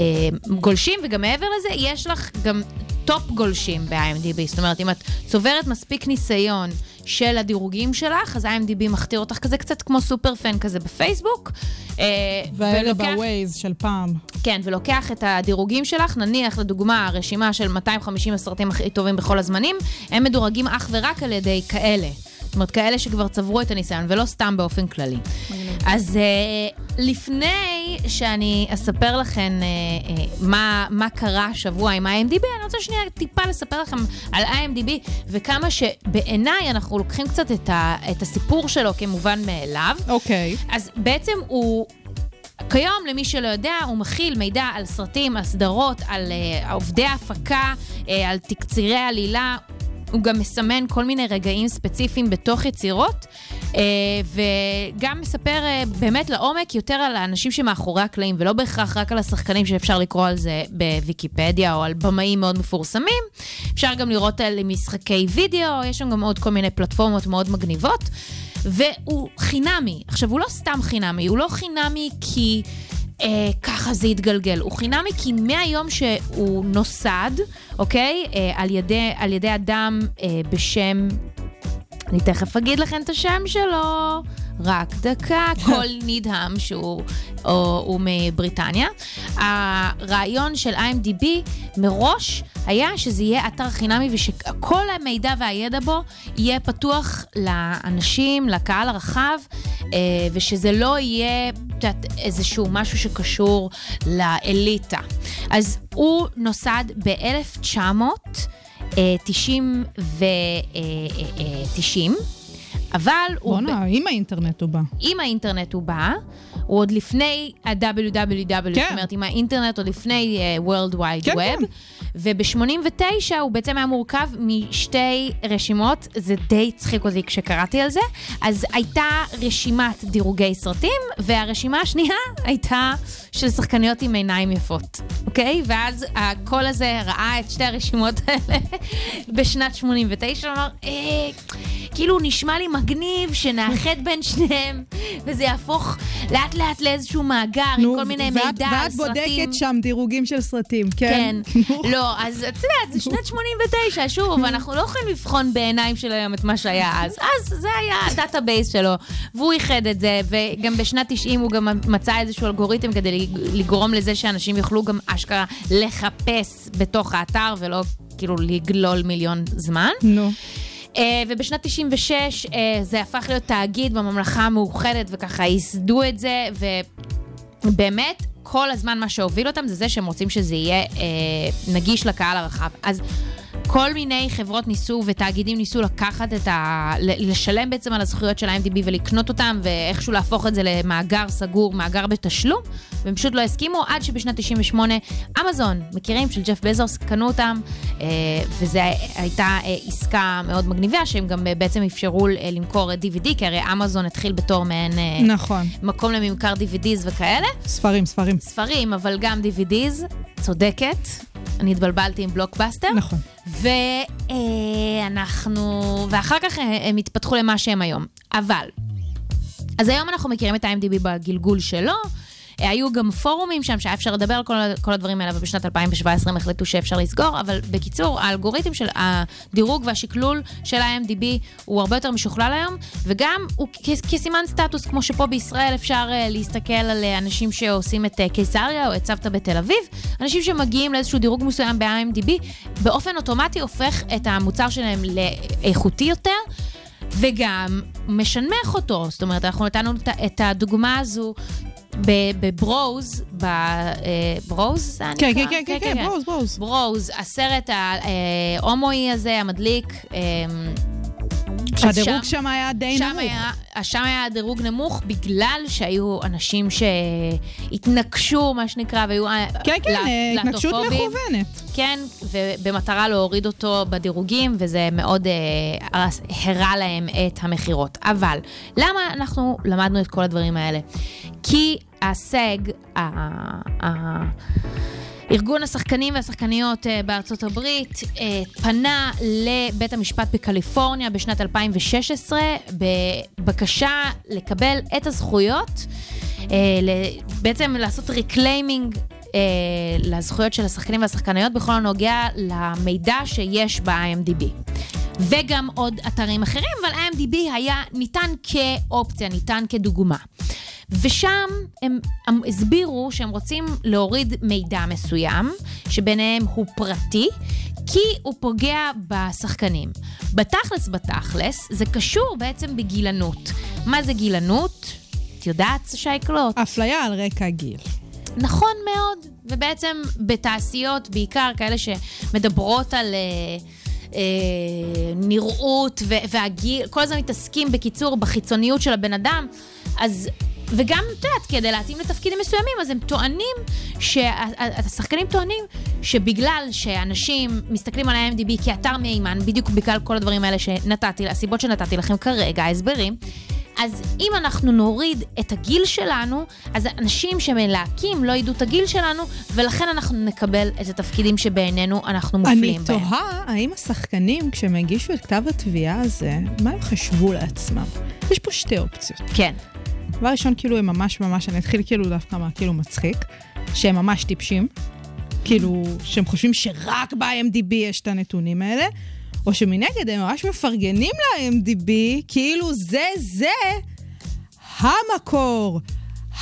גולשים, וגם מעבר לזה, יש לך גם טופ גולשים ב-IMDb. זאת אומרת, אם את צוברת מספיק ניסיון של הדירוגים שלך, אז ה-IMDb מכתיר אותך כזה קצת כמו super fan כזה בפייסבוק. אה, ולוקח- ב Waze של פעם. כן, ולוקח את הדירוגים שלך, נניח לדוגמה רשימה של 250 הסרטים הכי טובים בכל הזמנים, הם מדורגים אך ורק על ידי כאלה. זאת אומרת, כאלה שכבר צברו את הניסיון, ולא סתם באופן כללי. אז uh, לפני שאני אספר לכם uh, uh, מה, מה קרה השבוע עם ה-IMDb, אני רוצה שנייה טיפה לספר לכם על IMDb, וכמה שבעיניי אנחנו לוקחים קצת את, ה, את הסיפור שלו כמובן מאליו. אוקיי. אז בעצם הוא... כיום, למי שלא יודע, הוא מכיל מידע על סרטים, על סדרות, על uh, עובדי הפקה, uh, על תקצירי עלילה. הוא גם מסמן כל מיני רגעים ספציפיים בתוך יצירות, uh, וגם מספר uh, באמת לעומק יותר על האנשים שמאחורי הקלעים, ולא בהכרח רק על השחקנים שאפשר לקרוא על זה בוויקיפדיה או על במאים מאוד מפורסמים. אפשר גם לראות על משחקי וידאו, יש שם גם עוד כל מיני פלטפורמות מאוד מגניבות. והוא חינמי. עכשיו, הוא לא סתם חינמי, הוא לא חינמי כי אה, ככה זה יתגלגל. הוא חינמי כי מהיום שהוא נוסד, אוקיי? אה, על, ידי, על ידי אדם אה, בשם... אני תכף אגיד לכם את השם שלו. רק דקה, קול נדהם שהוא או, הוא מבריטניה. הרעיון של IMDb מראש היה שזה יהיה אתר חינמי ושכל המידע והידע בו יהיה פתוח לאנשים, לקהל הרחב, אה, ושזה לא יהיה איזשהו משהו שקשור לאליטה. אז הוא נוסד ב-1990, אבל הוא... בואנה, עם האינטרנט הוא בא. עם האינטרנט הוא בא, הוא עוד לפני ה-WWW, כן. זאת אומרת, עם האינטרנט עוד לפני uh, World Wide כן, Web, כן. וב-89 הוא בעצם היה מורכב משתי רשימות, זה די הצחיק אותי כשקראתי על זה, אז הייתה רשימת דירוגי סרטים, והרשימה השנייה הייתה של שחקניות עם עיניים יפות, אוקיי? ואז הקול הזה ראה את שתי הרשימות האלה בשנת 89, ואמר, אה, כאילו נשמע לי מגניב שנאחד בין שניהם, וזה יהפוך לאט לאט לאיזשהו מאגר עם כל מיני ואת- מידע על ואת סרטים. בודקת שם דירוגים של סרטים, כן? כן. לא, אז את יודעת, זה שנת 89, שוב, אנחנו לא יכולים לבחון בעיניים של היום את מה שהיה אז. אז זה היה ה database שלו, והוא איחד את זה, וגם בשנת 90 הוא גם מצא איזשהו אלגוריתם כדי לגרום לזה שאנשים יוכלו גם אשכרה לחפש בתוך האתר, ולא כאילו לגלול מיליון זמן. נו. Uh, ובשנת 96 uh, זה הפך להיות תאגיד בממלכה המאוחדת, וככה ייסדו את זה, ובאמת, כל הזמן מה שהוביל אותם זה זה שהם רוצים שזה יהיה uh, נגיש לקהל הרחב. אז כל מיני חברות ניסו ותאגידים ניסו לקחת את ה... לשלם בעצם על הזכויות של ה-IMDb ולקנות אותם, ואיכשהו להפוך את זה למאגר סגור, מאגר בתשלום, והם פשוט לא הסכימו, עד שבשנת 98 אמזון, מכירים? של ג'ף בזוס, קנו אותם, אה, וזו הייתה אה, עסקה מאוד מגניבה, שהם גם אה, בעצם אפשרו למכור DVD, כי הרי אמזון התחיל בתור מעין נכון. מקום לממכר DVDs וכאלה. ספרים, ספרים. ספרים, אבל גם DVDs, צודקת. אני התבלבלתי עם בלוקבאסטר. נכון. ואנחנו... ואחר כך אה, הם התפתחו למה שהם היום. אבל, אז היום אנחנו מכירים את ה-IMDb בגלגול שלו. אה, היו גם פורומים שם שהיה אפשר לדבר על כל, כל הדברים האלה, ובשנת 2017 הם החליטו שאפשר לסגור, אבל בקיצור, האלגוריתם של הדירוג והשקלול של ה-IMDb הוא הרבה יותר משוכלל היום, וגם הוא כסימן סטטוס, כמו שפה בישראל אפשר uh, להסתכל על uh, אנשים שעושים את uh, קיסריה או את סבתא בתל אביב, אנשים שמגיעים לאיזשהו דירוג מסוים ב-IMDb, באופן אוטומטי הופך את המוצר שלהם לאיכותי יותר. וגם משנמך אותו. זאת אומרת, אנחנו נתנו את הדוגמה הזו בברוז, בברוז זה היה כן, נקרא? כן, כן, כן, כן, ברוז, ברוז. ברוז, הסרט ההומואי הזה, המדליק. אה, שהדירוג שם- שם היה די שם נמוך. היה, שם היה דירוג נמוך בגלל שהיו אנשים שהתנקשו, מה שנקרא, והיו אה, כן, כן, אה, להט"בופובים. מכוונת. כן, ובמטרה להוריד אותו בדירוגים, וזה מאוד אה, הרע להם את המכירות. אבל, למה אנחנו למדנו את כל הדברים האלה? כי הסג, ארגון השחקנים והשחקניות אה, בארצות הברית אה, פנה לבית המשפט בקליפורניה בשנת 2016 בבקשה לקבל את הזכויות, אה, בעצם לעשות reclaiming לזכויות של השחקנים והשחקניות בכל הנוגע למידע שיש ב-IMDb. וגם עוד אתרים אחרים, אבל IMDb היה ניתן כאופציה, ניתן כדוגמה. ושם הם, הם הסבירו שהם רוצים להוריד מידע מסוים, שביניהם הוא פרטי, כי הוא פוגע בשחקנים. בתכלס בתכלס, זה קשור בעצם בגילנות. מה זה גילנות? את יודעת, שייקלוט? אפליה על רקע גיל. נכון מאוד, ובעצם בתעשיות, בעיקר כאלה שמדברות על אה, אה, נראות והגיל, כל הזמן מתעסקים בקיצור בחיצוניות של הבן אדם, אז... וגם, את יודעת, כדי להתאים לתפקידים מסוימים, אז הם טוענים, השחקנים טוענים שבגלל שאנשים מסתכלים על ה-MDB כאתר מהימן, בדיוק בגלל כל הדברים האלה שנתתי, הסיבות שנתתי לכם כרגע, ההסברים, אז אם אנחנו נוריד את הגיל שלנו, אז אנשים שמלהקים לא ידעו את הגיל שלנו, ולכן אנחנו נקבל את התפקידים שבעינינו אנחנו אני מופלים בהם. תוהה האם השחקנים, כשהם הגישו את כתב התביעה הזה, מה הם חשבו לעצמם? יש פה שתי אופציות. כן. דבר ראשון, כאילו הם ממש ממש, אני אתחיל כאילו דווקא מהכאילו מצחיק, שהם ממש טיפשים, כאילו, שהם חושבים שרק ב-IMDb יש את הנתונים האלה, או שמנגד הם ממש מפרגנים ל-IMDb, כאילו זה זה המקור.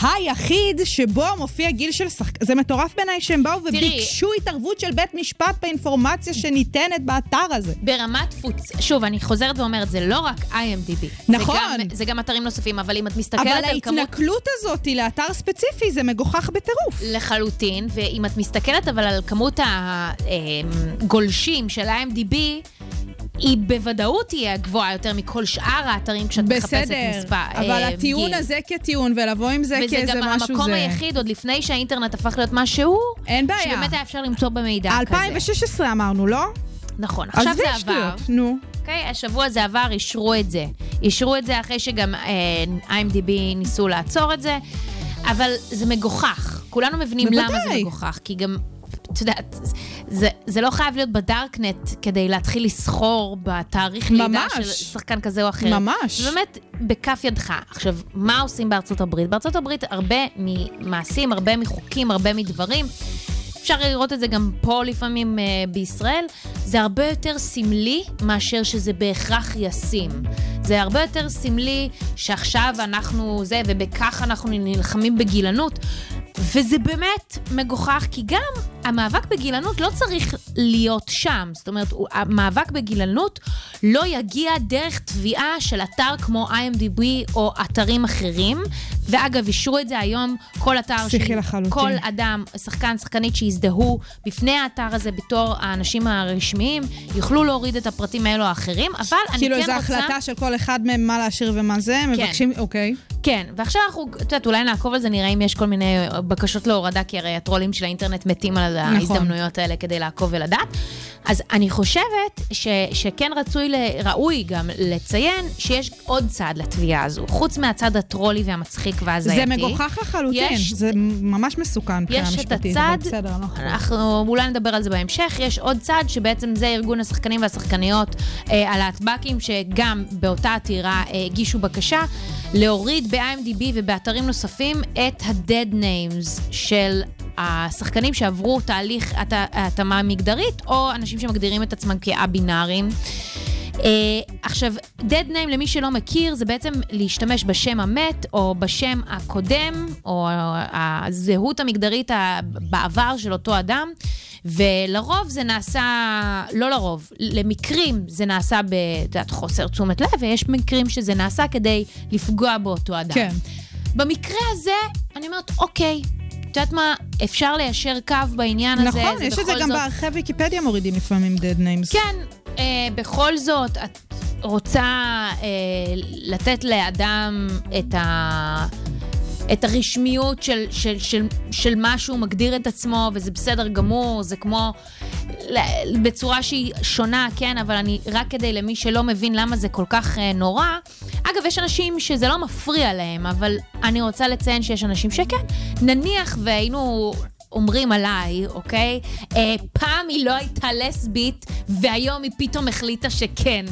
היחיד שבו מופיע גיל של שחקן, זה מטורף בעיניי שהם באו וביקשו התערבות של בית משפט באינפורמציה שניתנת באתר הזה. ברמת תפוצ... שוב, אני חוזרת ואומרת, זה לא רק IMDb. נכון. זה גם, זה גם אתרים נוספים, אבל אם את מסתכלת אבל על כמות... ההתנכלות הזאת לאתר ספציפי זה מגוחך בטירוף. לחלוטין, ואם את מסתכלת אבל על כמות הגולשים של ה-IMDb, היא בוודאות תהיה גבוהה יותר מכל שאר האתרים כשאת מחפשת בסדר, מספר אבל אה, הטיעון גיל. הזה כטיעון ולבוא עם זה וזה כאיזה גם משהו המקום זה... היחיד, עוד לפני שהאינטרנט הפך להיות מה שהוא, אין בעיה. שבאמת היה אפשר למצוא במידע כזה. 2016 אמרנו, לא? נכון, עכשיו עזבי זה עבר. שטויות, נו. אוקיי, השבוע זה עבר, אישרו את זה. אישרו את זה אחרי שגם אה, IMDb ניסו לעצור את זה, אבל זה מגוחך. כולנו מבינים בוודאי. למה זה מגוחך, כי גם... את יודעת, זה, זה לא חייב להיות בדארקנט כדי להתחיל לסחור בתאריך לידה. של שחקן כזה או אחר. ממש. זה באמת בכף ידך. עכשיו, מה עושים בארצות הברית? בארצות הברית הרבה ממעשים, הרבה מחוקים, הרבה מדברים. אפשר לראות את זה גם פה לפעמים אה, בישראל, זה הרבה יותר סמלי מאשר שזה בהכרח ישים. זה הרבה יותר סמלי שעכשיו אנחנו זה, ובכך אנחנו נלחמים בגילנות. וזה באמת מגוחך, כי גם המאבק בגילנות לא צריך להיות שם. זאת אומרת, המאבק בגילנות לא יגיע דרך תביעה של אתר כמו IMDb או אתרים אחרים. ואגב, אישרו את זה היום, כל אתר, פסיכי לחלוטין. כל אדם, שחקן, שחקנית שיזדהו בפני האתר הזה בתור האנשים הרשמיים, יוכלו להוריד את הפרטים האלו האחרים, אבל אני כאילו כן רוצה... החלטה של כל אחד מהם מה להשאיר ומה זה, כן. מבקשים, אוקיי. כן, ועכשיו אנחנו, את יודעת, אולי נעקוב על זה, נראה אם יש כל מיני בקשות להורדה, כי הרי הטרולים של האינטרנט מתים על נכון. ההזדמנויות האלה כדי לעקוב ולדעת. אז אני חושבת ש, שכן רצוי, ל- ראוי גם לציין שיש עוד צד לתביעה הזו, חוץ מהצד הטרולי והמצחיק והזייתי. זה מגוחך לחלוטין, יש- זה ממש מסוכן מבחינה יש את משפטית, הצד, אבל בסדר, לא חשוב. אנחנו אולי נדבר על זה בהמשך, יש עוד צד שבעצם זה ארגון השחקנים והשחקניות אה, הלהטב"קים, שגם באותה עתירה אה, הגישו בקשה להוריד ב-IMDb ובאתרים נוספים את ה-dead names של השחקנים שעברו תהליך הת- התאמה מגדרית, או אנשים שמגדירים את עצמם כא-בינאריים. Uh, עכשיו, dead name, למי שלא מכיר, זה בעצם להשתמש בשם המת, או בשם הקודם, או הזהות המגדרית בעבר של אותו אדם, ולרוב זה נעשה, לא לרוב, למקרים זה נעשה ב- את יודעת, חוסר תשומת לב, ויש מקרים שזה נעשה כדי לפגוע באותו אדם. כן. במקרה הזה, אני אומרת, אוקיי, את יודעת מה, אפשר ליישר קו בעניין הזה, נכון, יש את זה גם זאת- בערכי ויקיפדיה מורידים לפעמים dead names. כן, אה, בכל זאת, את רוצה אה, לתת לאדם את, ה, את הרשמיות של, של, של, של מה שהוא מגדיר את עצמו, וזה בסדר גמור, זה כמו... בצורה שהיא שונה, כן, אבל אני, רק כדי למי שלא מבין למה זה כל כך אה, נורא, אגב, יש אנשים שזה לא מפריע להם, אבל אני רוצה לציין שיש אנשים שכן. נניח והיינו אומרים עליי, אוקיי? אה, פעם היא לא הייתה לסבית, והיום היא פתאום החליטה שכן,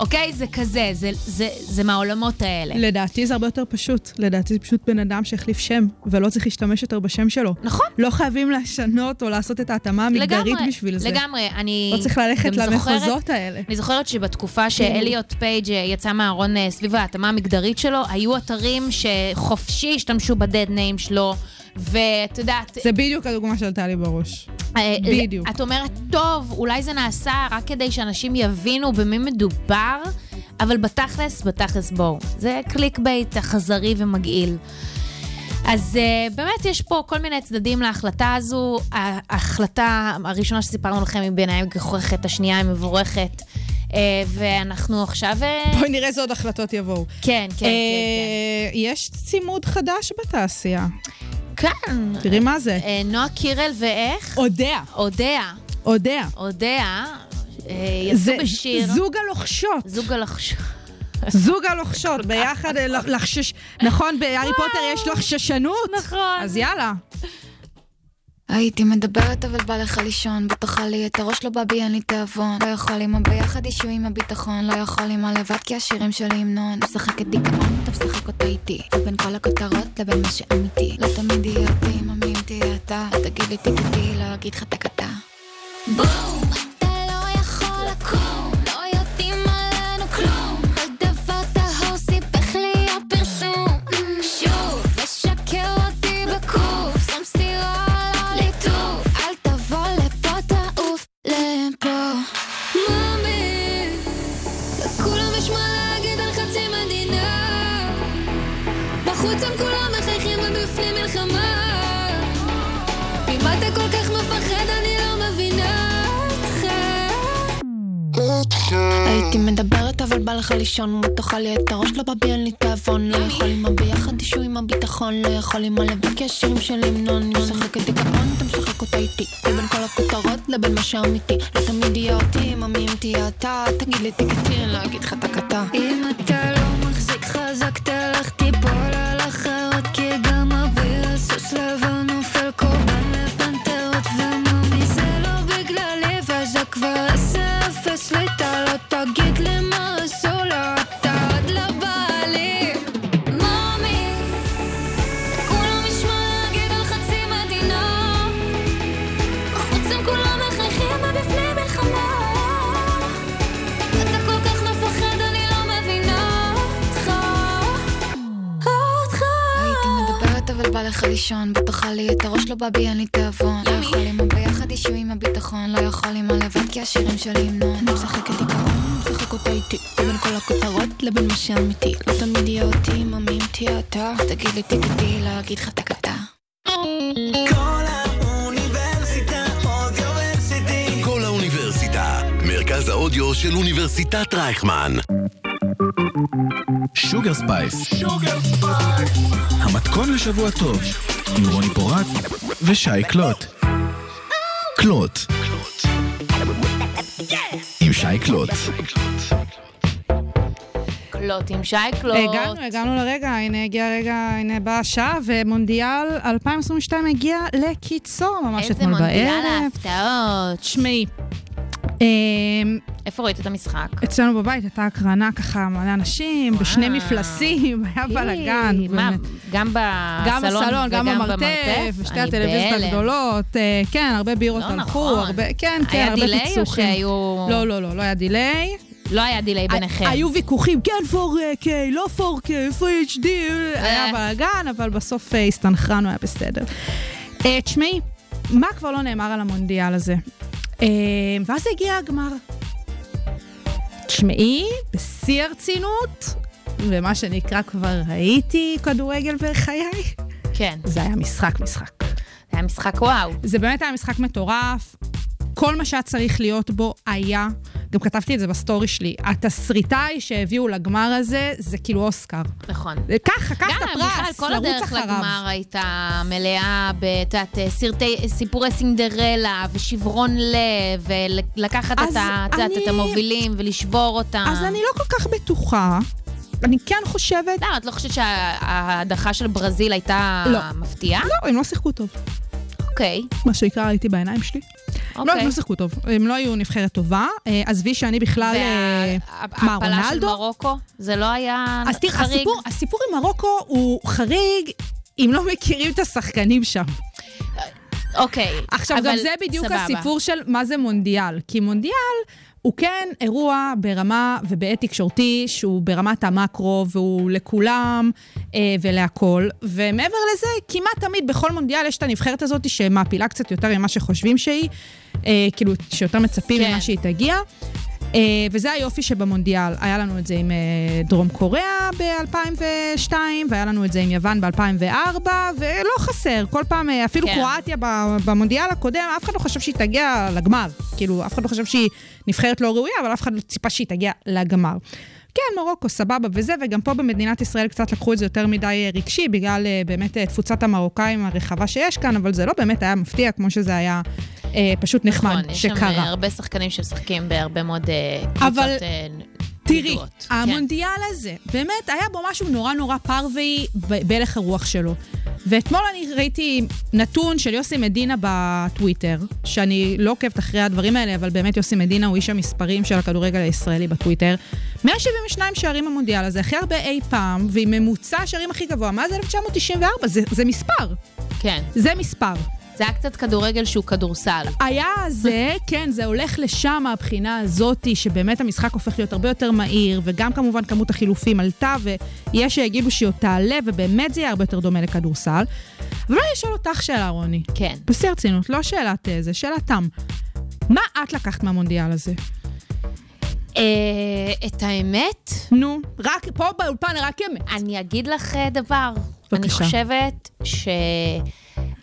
אוקיי? זה כזה, זה, זה, זה מהעולמות האלה. לדעתי זה הרבה יותר פשוט. לדעתי זה פשוט בן אדם שהחליף שם, ולא צריך להשתמש יותר בשם שלו. נכון. לא חייבים לשנות או לעשות את ההתאמה המגדרית לגמרי, בשביל זה. לגמרי, אני לא צריך ללכת למחוזות זוכרת- האלה. אני זוכרת שבתקופה שאליוט פייג' אה, יצא מהארון אה, סביב ההתאמה המגדרית שלו, היו אתרים שחופשי השתמשו בדד ניים שלו, ואת יודעת... זה בדיוק הדוגמה שעלתה לי בראש. אה, בדיוק. את אומרת, טוב, אולי זה נעשה רק כדי שאנשים יבינו במי מדובר, אבל בתכלס, בתכלס בואו. זה clickbait אכזרי ומגעיל. אז אה, באמת יש פה כל מיני צדדים להחלטה הזו. ההחלטה הראשונה שסיפרנו לכם היא בעיניי מגוחכת, השנייה היא מבורכת. אה, ואנחנו עכשיו... אה, בואי נראה איזה עוד החלטות יבואו. כן, כן, כן, אה, יש צימוד חדש בתעשייה. כן. תראי מה זה. אה, נועה קירל ואיך? אודיה. אודיה. אודיה. אודיה. אה, יצאו זה בשיר. זוג הלוחשות. זוג הלחש... זוג הלוחשות, ביחד אה, לח- לחשש... נכון, בהארי פוטר יש לחששנות? נכון. אז יאללה. הייתי מדברת אבל בא לך לישון בתוכה לי את הראש לא בא בי אין לי תיאבון. לא יכול עם הביחד אישו עם הביטחון לא יכול עם הלבד כי השירים שלי המנון משחקת דיכאון אתה משחק אותה איתי. בין כל הכותרות לבין מה שאמיתי. לא תמיד יהיה אותי אם תהיה אתה. תגיד לי תגידי לא אגיד לך תקתה בום לך לישון תאכל לי את הראש לא בא בי אין לי תיאבון לא יכול עם הביחד אישו עם הביטחון לא יכול עם הלבד כי השירים שלי המנון אני משחקת דיכאון אתה משחק אותה איתי. בין כל הכותרות לבין מה שאמיתי. לא תמיד יהיה אותי מה מי אם תהיה אתה תגיד לי תקטי אני לא אגיד לך תקתה אם אתה לא לישון בתוכה לי את הראש לא בא בי אין לי תיאבון לא יכול עם הביחד הביטחון, לא יכול עם הלבד כי השירים שלי המנון. אני משחקת דיכאון, משחק אותה איתי, בין כל הכותרות לבין מה שאמיתי. לא תמיד יהיה אותי, אם תהיה אתה, תגיד לי תגידי, לא אגיד לך תקתה. מרכז האודיו של אוניברסיטת רייכמן. Sugar Space. המתכון לשבוע טוב. עם רוני פורט ושי קלוט. קלוט. עם שי קלוט. קלוט עם שי קלוט. הגענו, הגענו לרגע, הנה הגיע הרגע, הנה באה השעה, ומונדיאל 2022 הגיע לקיצור, ממש אתמול בערב. איזה מונדיאל ההפתעות. תשמעי, אמ, איפה ראית את המשחק? אצלנו בבית הייתה הקרנה ככה, מלא אנשים, בשני. מפלסים, היה בלאגן. גם בסלון גם במרתף, אני הטלוויזיות. הגדולות. אה, כן, הרבה בירות לא הלכו, נכון. הרבה, כן, כן, היה הרבה delay או פיצוחים. שהיו... לא, לא, לא, לא היה delay. לא היה דיליי ביניכם. היו ויכוחים, כן 4K, לא 4K, איפה HD, היה אה. בלאגן, אבל בסוף אה, הסתנכרנו, היה בסדר. אה, תשמעי, מה כבר לא נאמר על המונדיאל הזה? אה, ואז הגיע הגמר. תשמעי, בשיא הרצינות, ומה שנקרא כבר ראיתי כדורגל בחיי, כן, זה היה משחק משחק. זה היה משחק וואו. זה באמת היה משחק מטורף. כל מה שהיה צריך להיות בו היה, גם כתבתי את זה בסטורי שלי, התסריטאי שהביאו לגמר הזה, זה כאילו אוסקר. נכון. ככה, קח את גם הפרס, בכלל, כל לרוץ הדרך אחריו. לגמר הייתה מלאה את יודעת, סרטי, סיפורי סינדרלה ושברון לב, ולקחת את, ה- את, אני- את המובילים ולשבור אותם. אז אני לא כל כך בטוחה. אני כן חושבת... למה, את לא חושבת שההדחה של ברזיל הייתה לא. מפתיעה? לא, הם לא שיחקו טוב. אוקיי, מה שנקרא, ראיתי בעיניים שלי. לא, הם אוקיי. לא שיחקו טוב. הם לא היו נבחרת טובה. אה, עזבי שאני בכלל... אה, מה, וההפלה של רונלדו? מרוקו? זה לא היה אז חריג? הסיפור, הסיפור עם מרוקו הוא חריג אם לא מכירים את השחקנים שם. אוקיי. עכשיו, אבל גם זה בדיוק סבבה. הסיפור של מה זה מונדיאל. כי מונדיאל הוא כן אירוע ברמה ובעת תקשורתי שהוא ברמת המקרו והוא לכולם אה, ולהכול. ומעבר לזה, כמעט תמיד בכל מונדיאל יש את הנבחרת הזאת שמעפילה קצת יותר ממה שחושבים שהיא, אה, כאילו, שיותר מצפים כן. ממה שהיא תגיע. אה, וזה היופי שבמונדיאל. היה לנו את זה עם אה, דרום קוריאה ב-2002, והיה לנו את זה עם יוון ב-2004, ולא חסר. כל פעם, אה, אפילו כן. קרואטיה במונדיאל הקודם, אף אחד לא חשב שהיא תגיע לגמר. כאילו, אף אחד לא חשב שהיא נבחרת לא ראויה, אבל אף אחד לא ציפה שהיא תגיע לגמר. כן, מרוקו, סבבה וזה, וגם פה במדינת ישראל קצת לקחו את זה יותר מדי רגשי, בגלל באמת תפוצת המרוקאים הרחבה שיש כאן, אבל זה לא באמת היה מפתיע, כמו שזה היה אה, פשוט נחמד נכון, יש שם שקרה. אה, הרבה שחקנים שמשחקים בהרבה מאוד אה, אבל קבוצות אה, תראי, ידועות. כן. המונדיאל הזה, באמת היה בו משהו נורא נורא פרווי בהלך הרוח שלו. ואתמול אני ראיתי נתון של יוסי מדינה בטוויטר, שאני לא עוקבת אחרי הדברים האלה, אבל באמת יוסי מדינה הוא איש המספרים של הכדורגל הישראלי בטוויטר. 172 שערים במונדיאל הזה, הכי הרבה אי פעם, ועם ממוצע השערים הכי גבוה מאז 1994, זה, זה מספר, כן. זה מספר. זה היה קצת כדורגל שהוא כדורסל. היה זה, כן, זה הולך לשם מהבחינה הזאתי, שבאמת המשחק הופך להיות הרבה יותר מהיר, וגם כמובן כמות החילופים עלתה, ויש שיגידו שהיא עוד תעלה, ובאמת זה יהיה הרבה יותר דומה לכדורסל. אבל אני אשאל אותך שאלה, רוני. כן. בשיא הרצינות, לא שאלת אה, זה, שאלת תם. מה את לקחת מהמונדיאל הזה? אה, את האמת, נו, רק פה באולפן רק אמת. אני אגיד לך אה, דבר. בבקשה. אני חושבת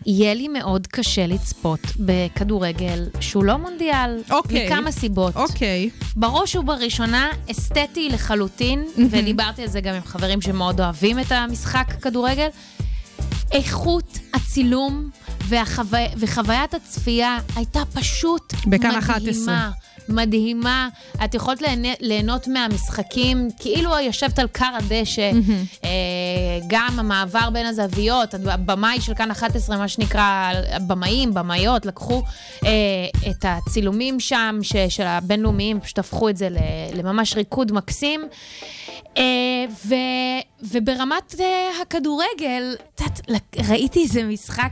שיהיה לי מאוד קשה לצפות בכדורגל שהוא לא מונדיאל. אוקיי. מכמה סיבות. אוקיי. בראש ובראשונה, אסתטי לחלוטין, ודיברתי על זה גם עם חברים שמאוד אוהבים את המשחק כדורגל. איכות הצילום והחוו... וחוויית הצפייה הייתה פשוט בכאן מדהימה. 11. מדהימה. את יכולת ליהנה, ליהנות מהמשחקים, כאילו ישבת על כר הדשא. אה, גם המעבר בין הזוויות, הבמאי של כאן 11, מה שנקרא, הבמאים, במאיות, לקחו אה, את הצילומים שם, ש, של הבינלאומיים, פשוט הפכו את זה לממש ריקוד מקסים. אה, ו, וברמת אה, הכדורגל, לק- ראיתי איזה משחק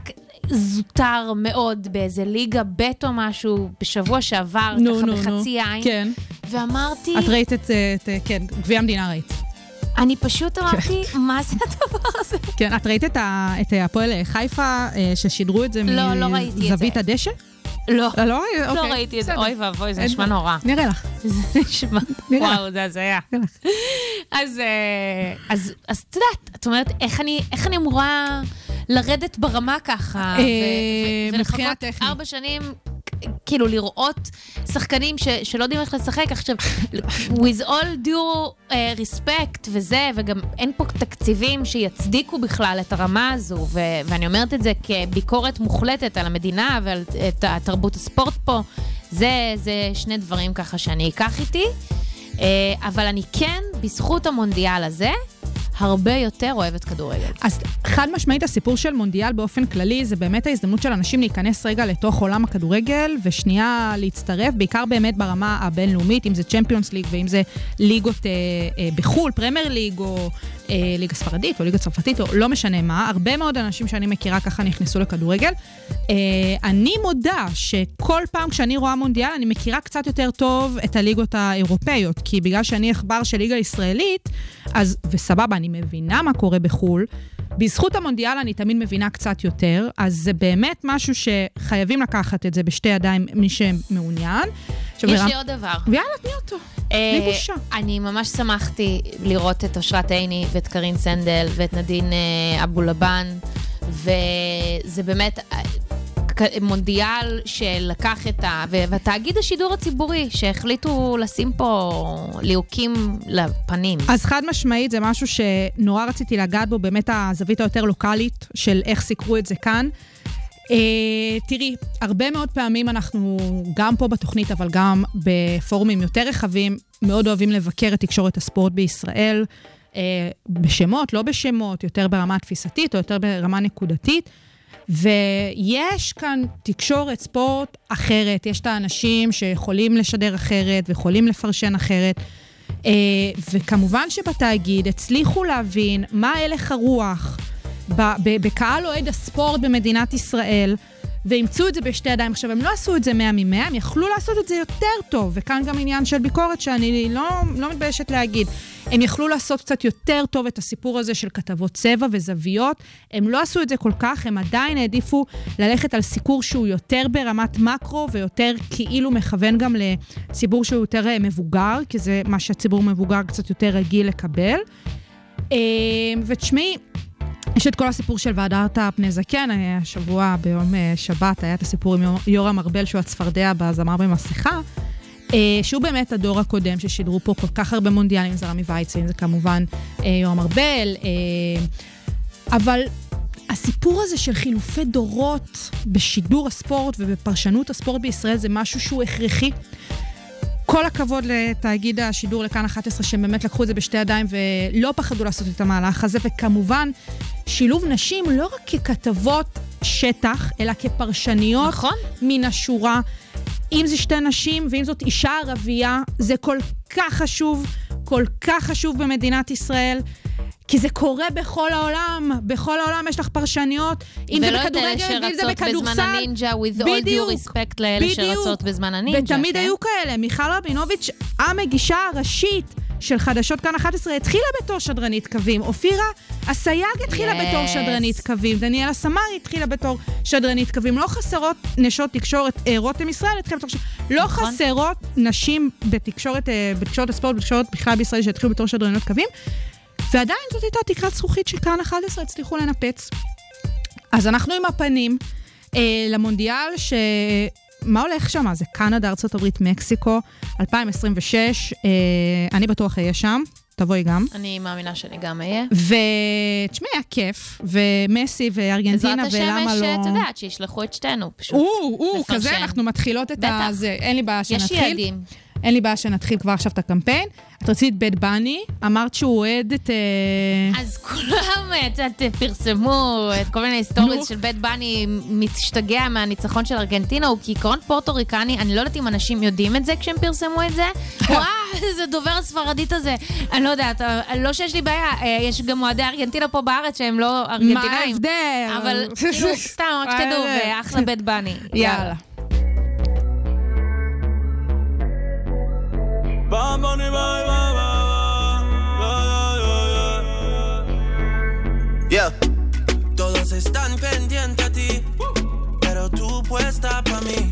זוטר מאוד באיזה ליגה ב' או משהו בשבוע שעבר, נו, ככה נו, נו. בחצי עין. כן. ואמרתי, את ראית את, את כן, גביע המדינה ראית. אני פשוט אמרתי, מה זה הדבר הזה? כן, את ראית את ה- את הפועל חיפה, אה, ששידרו את זה לא, לא מזווית זה. הדשא? לא, לא, לא אוקיי, ראיתי את זה. אוי ואבוי, זה נשמע. נורא. נראה לך. זה נשמע, נראה. וואו, זה הזיה. אז, אה, אז, את יודעת, את אומרת, איך אני אמורה לרדת ברמה ככה? אה, ולחכות. ארבע שנים, כאילו לראות שחקנים ש, שלא יודעים איך לשחק. עכשיו, with all due uh, respect וזה, וגם אין פה תקציבים שיצדיקו בכלל את הרמה הזו, ו- ואני אומרת את זה כביקורת מוחלטת על המדינה ועל את תרבות הספורט פה. זה, זה שני דברים ככה שאני אקח איתי. אה, אבל אני כן, בזכות המונדיאל הזה, הרבה יותר אוהבת כדורגל. אז חד משמעית הסיפור של מונדיאל באופן כללי, זה באמת ההזדמנות של אנשים להיכנס רגע לתוך עולם הכדורגל, ושנייה להצטרף, בעיקר באמת ברמה הבינלאומית, אם זה צ'מפיונס ליג ואם זה ליגות אה, אה, בחו"ל, פרמייר ליג או אה, ליגה ספרדית או ליגה צרפתית, או לא משנה מה. הרבה מאוד אנשים שאני מכירה ככה נכנסו לכדורגל. אה, אני מודה שכל פעם כשאני רואה מונדיאל, אני מכירה קצת יותר טוב את הליגות האירופאיות, כי בגלל שאני עכבר של ליגה ישראלית, אז, וסבבה, אני מבינה מה קורה בחו"ל. בזכות המונדיאל אני תמיד מבינה קצת יותר, אז זה באמת משהו שחייבים לקחת את זה בשתי ידיים, מי שמעוניין. יש לי עוד דבר. ויאללה, תני אותו. אה, בלי בושה. אני ממש שמחתי לראות את אושרת עיני ואת קרין סנדל ואת נדין אה, אבו לבן, וזה באמת אה, מונדיאל שלקח את ה... ותאגיד השידור הציבורי, שהחליטו לשים פה ליהוקים לפנים. אז חד משמעית זה משהו שנורא רציתי לגעת בו, באמת הזווית היותר לוקאלית של איך סיקרו את זה כאן. Uh, תראי, הרבה מאוד פעמים אנחנו, גם פה בתוכנית, אבל גם בפורומים יותר רחבים, מאוד אוהבים לבקר את תקשורת הספורט בישראל, uh, בשמות, לא בשמות, יותר ברמה התפיסתית או יותר ברמה נקודתית. ויש כאן תקשורת ספורט אחרת, יש את האנשים שיכולים לשדר אחרת ויכולים לפרשן אחרת. אה, וכמובן שבתאגיד הצליחו להבין מה הלך הרוח בקהל אוהד הספורט במדינת ישראל, ואימצו את זה בשתי ידיים. עכשיו, הם לא עשו את זה 100 מ-100, הם יכלו לעשות את זה יותר טוב, וכאן גם עניין של ביקורת שאני לא, לא מתביישת להגיד. הם יכלו לעשות קצת יותר טוב את הסיפור הזה של כתבות צבע וזוויות. הם לא עשו את זה כל כך, הם עדיין העדיפו ללכת על סיקור שהוא יותר ברמת מקרו ויותר כאילו מכוון גם לציבור שהוא יותר אה, מבוגר, כי זה מה שהציבור מבוגר קצת יותר רגיל לקבל. אה, ותשמעי, יש את כל הסיפור של והדרת פני זקן, אה, השבוע ביום אה, שבת היה את הסיפור עם יור- יורם ארבל, שהוא הצפרדע בזמר במסכה, אה, שהוא באמת הדור הקודם ששידרו פה כל כך הרבה מונדיאלים, זה רמי וייצין, זה כמובן יורם ארבל, אבל הסיפור הזה של חילופי דורות בשידור הספורט ובפרשנות הספורט בישראל זה משהו שהוא הכרחי. כל הכבוד לתאגיד השידור לכאן 11, שהם באמת לקחו את זה בשתי ידיים ולא פחדו לעשות את המהלך הזה, וכמובן, שילוב נשים לא רק ככתבות שטח, אלא כפרשניות נכון. מן השורה. אם זה שתי נשים ואם זאת אישה ערבייה, זה כל כך חשוב, כל כך חשוב במדינת ישראל. כי זה קורה בכל העולם, בכל העולם יש לך פרשניות, אם זה ולא את בכדורגל אלה ואם זה שרצות בכדורסל. בזמן הנינג'ה, with all בדיוק, due respect לאלה בדיוק. שרצות בזמן הנינג'ה. ותמיד כן? היו כאלה. מיכל רבינוביץ', המגישה הראשית של חדשות כאן 11, התחילה בתור שדרנית קווים. אופירה אסייג התחילה Yes. בתור שדרנית קווים. דניאלה סמרי התחילה בתור שדרנית קווים. לא חסרות נשות תקשורת, אה, רותם ישראל התחילה בתור ש... לא נכון. חסרות נשים בתקשורת, אה, בתקשורת הספורט, בתקשורת בכלל בישראל שהתחילו בתור שדרניות קווים. ועדיין זאת הייתה תקרת זכוכית שכאן 11 הצליחו לנפץ. אז אנחנו עם הפנים אה, למונדיאל, ש... מה הולך שם? זה קנדה, ארה"ב, מקסיקו, 2026. אה, אני בטוח אהיה שם, תבואי גם. אני מאמינה שאני גם אהיה. ותשמעי, היה כיף, ומסי וארגנטינה, בעזרת השם ולמה יש, לא... את יודעת, שישלחו את שתינו, פשוט. או, או. כזה אנחנו מתחילות את בטח. הזה. אין לי בעיה יש שנתחיל. יעדים. אין לי בעיה שנתחיל כבר עכשיו את הקמפיין. את רצית בית בני, אמרת שהוא אוהד את... אה, אז כולם, את יודעת, פרסמו את כל מיני נו. של בית בני משתגע מהניצחון של ארגנטינה, הוא כעיקרון פורטו ריקני, אני לא יודעת אם אנשים יודעים את זה כשהם פרסמו את זה. וואו, איזה דובר הספרדית הזה. אני לא יודעת, אה, לא שיש לי בעיה, אה, יש גם אוהדי ארגנטינה פה בארץ שהם לא ארגנטינאים. מה ההבדל? אבל כאילו, סתם, רק שתדעו, אה, ואחלה בית בני. יאללה. Bad Bunny, bye, bye, bye, bye, yeah, yeah, yeah. Yeah. Todos están pendientes a ti, pero tú puesta pa' mí.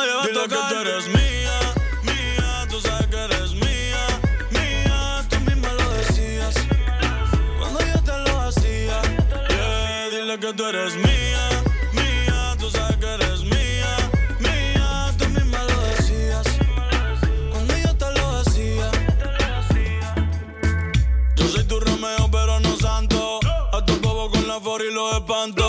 Nadie va a tocar. que tú eres mía, mía. Tú sabes que eres mía, mía. Tú misma lo decías cuando yo te lo hacía. Yeah, dile que tú eres mía, mía. Tú sabes que eres mía, mía. Tú misma lo decías cuando yo te lo hacía. Yo soy tu Romeo, pero no santo. A tu bobo con la for y los espanto.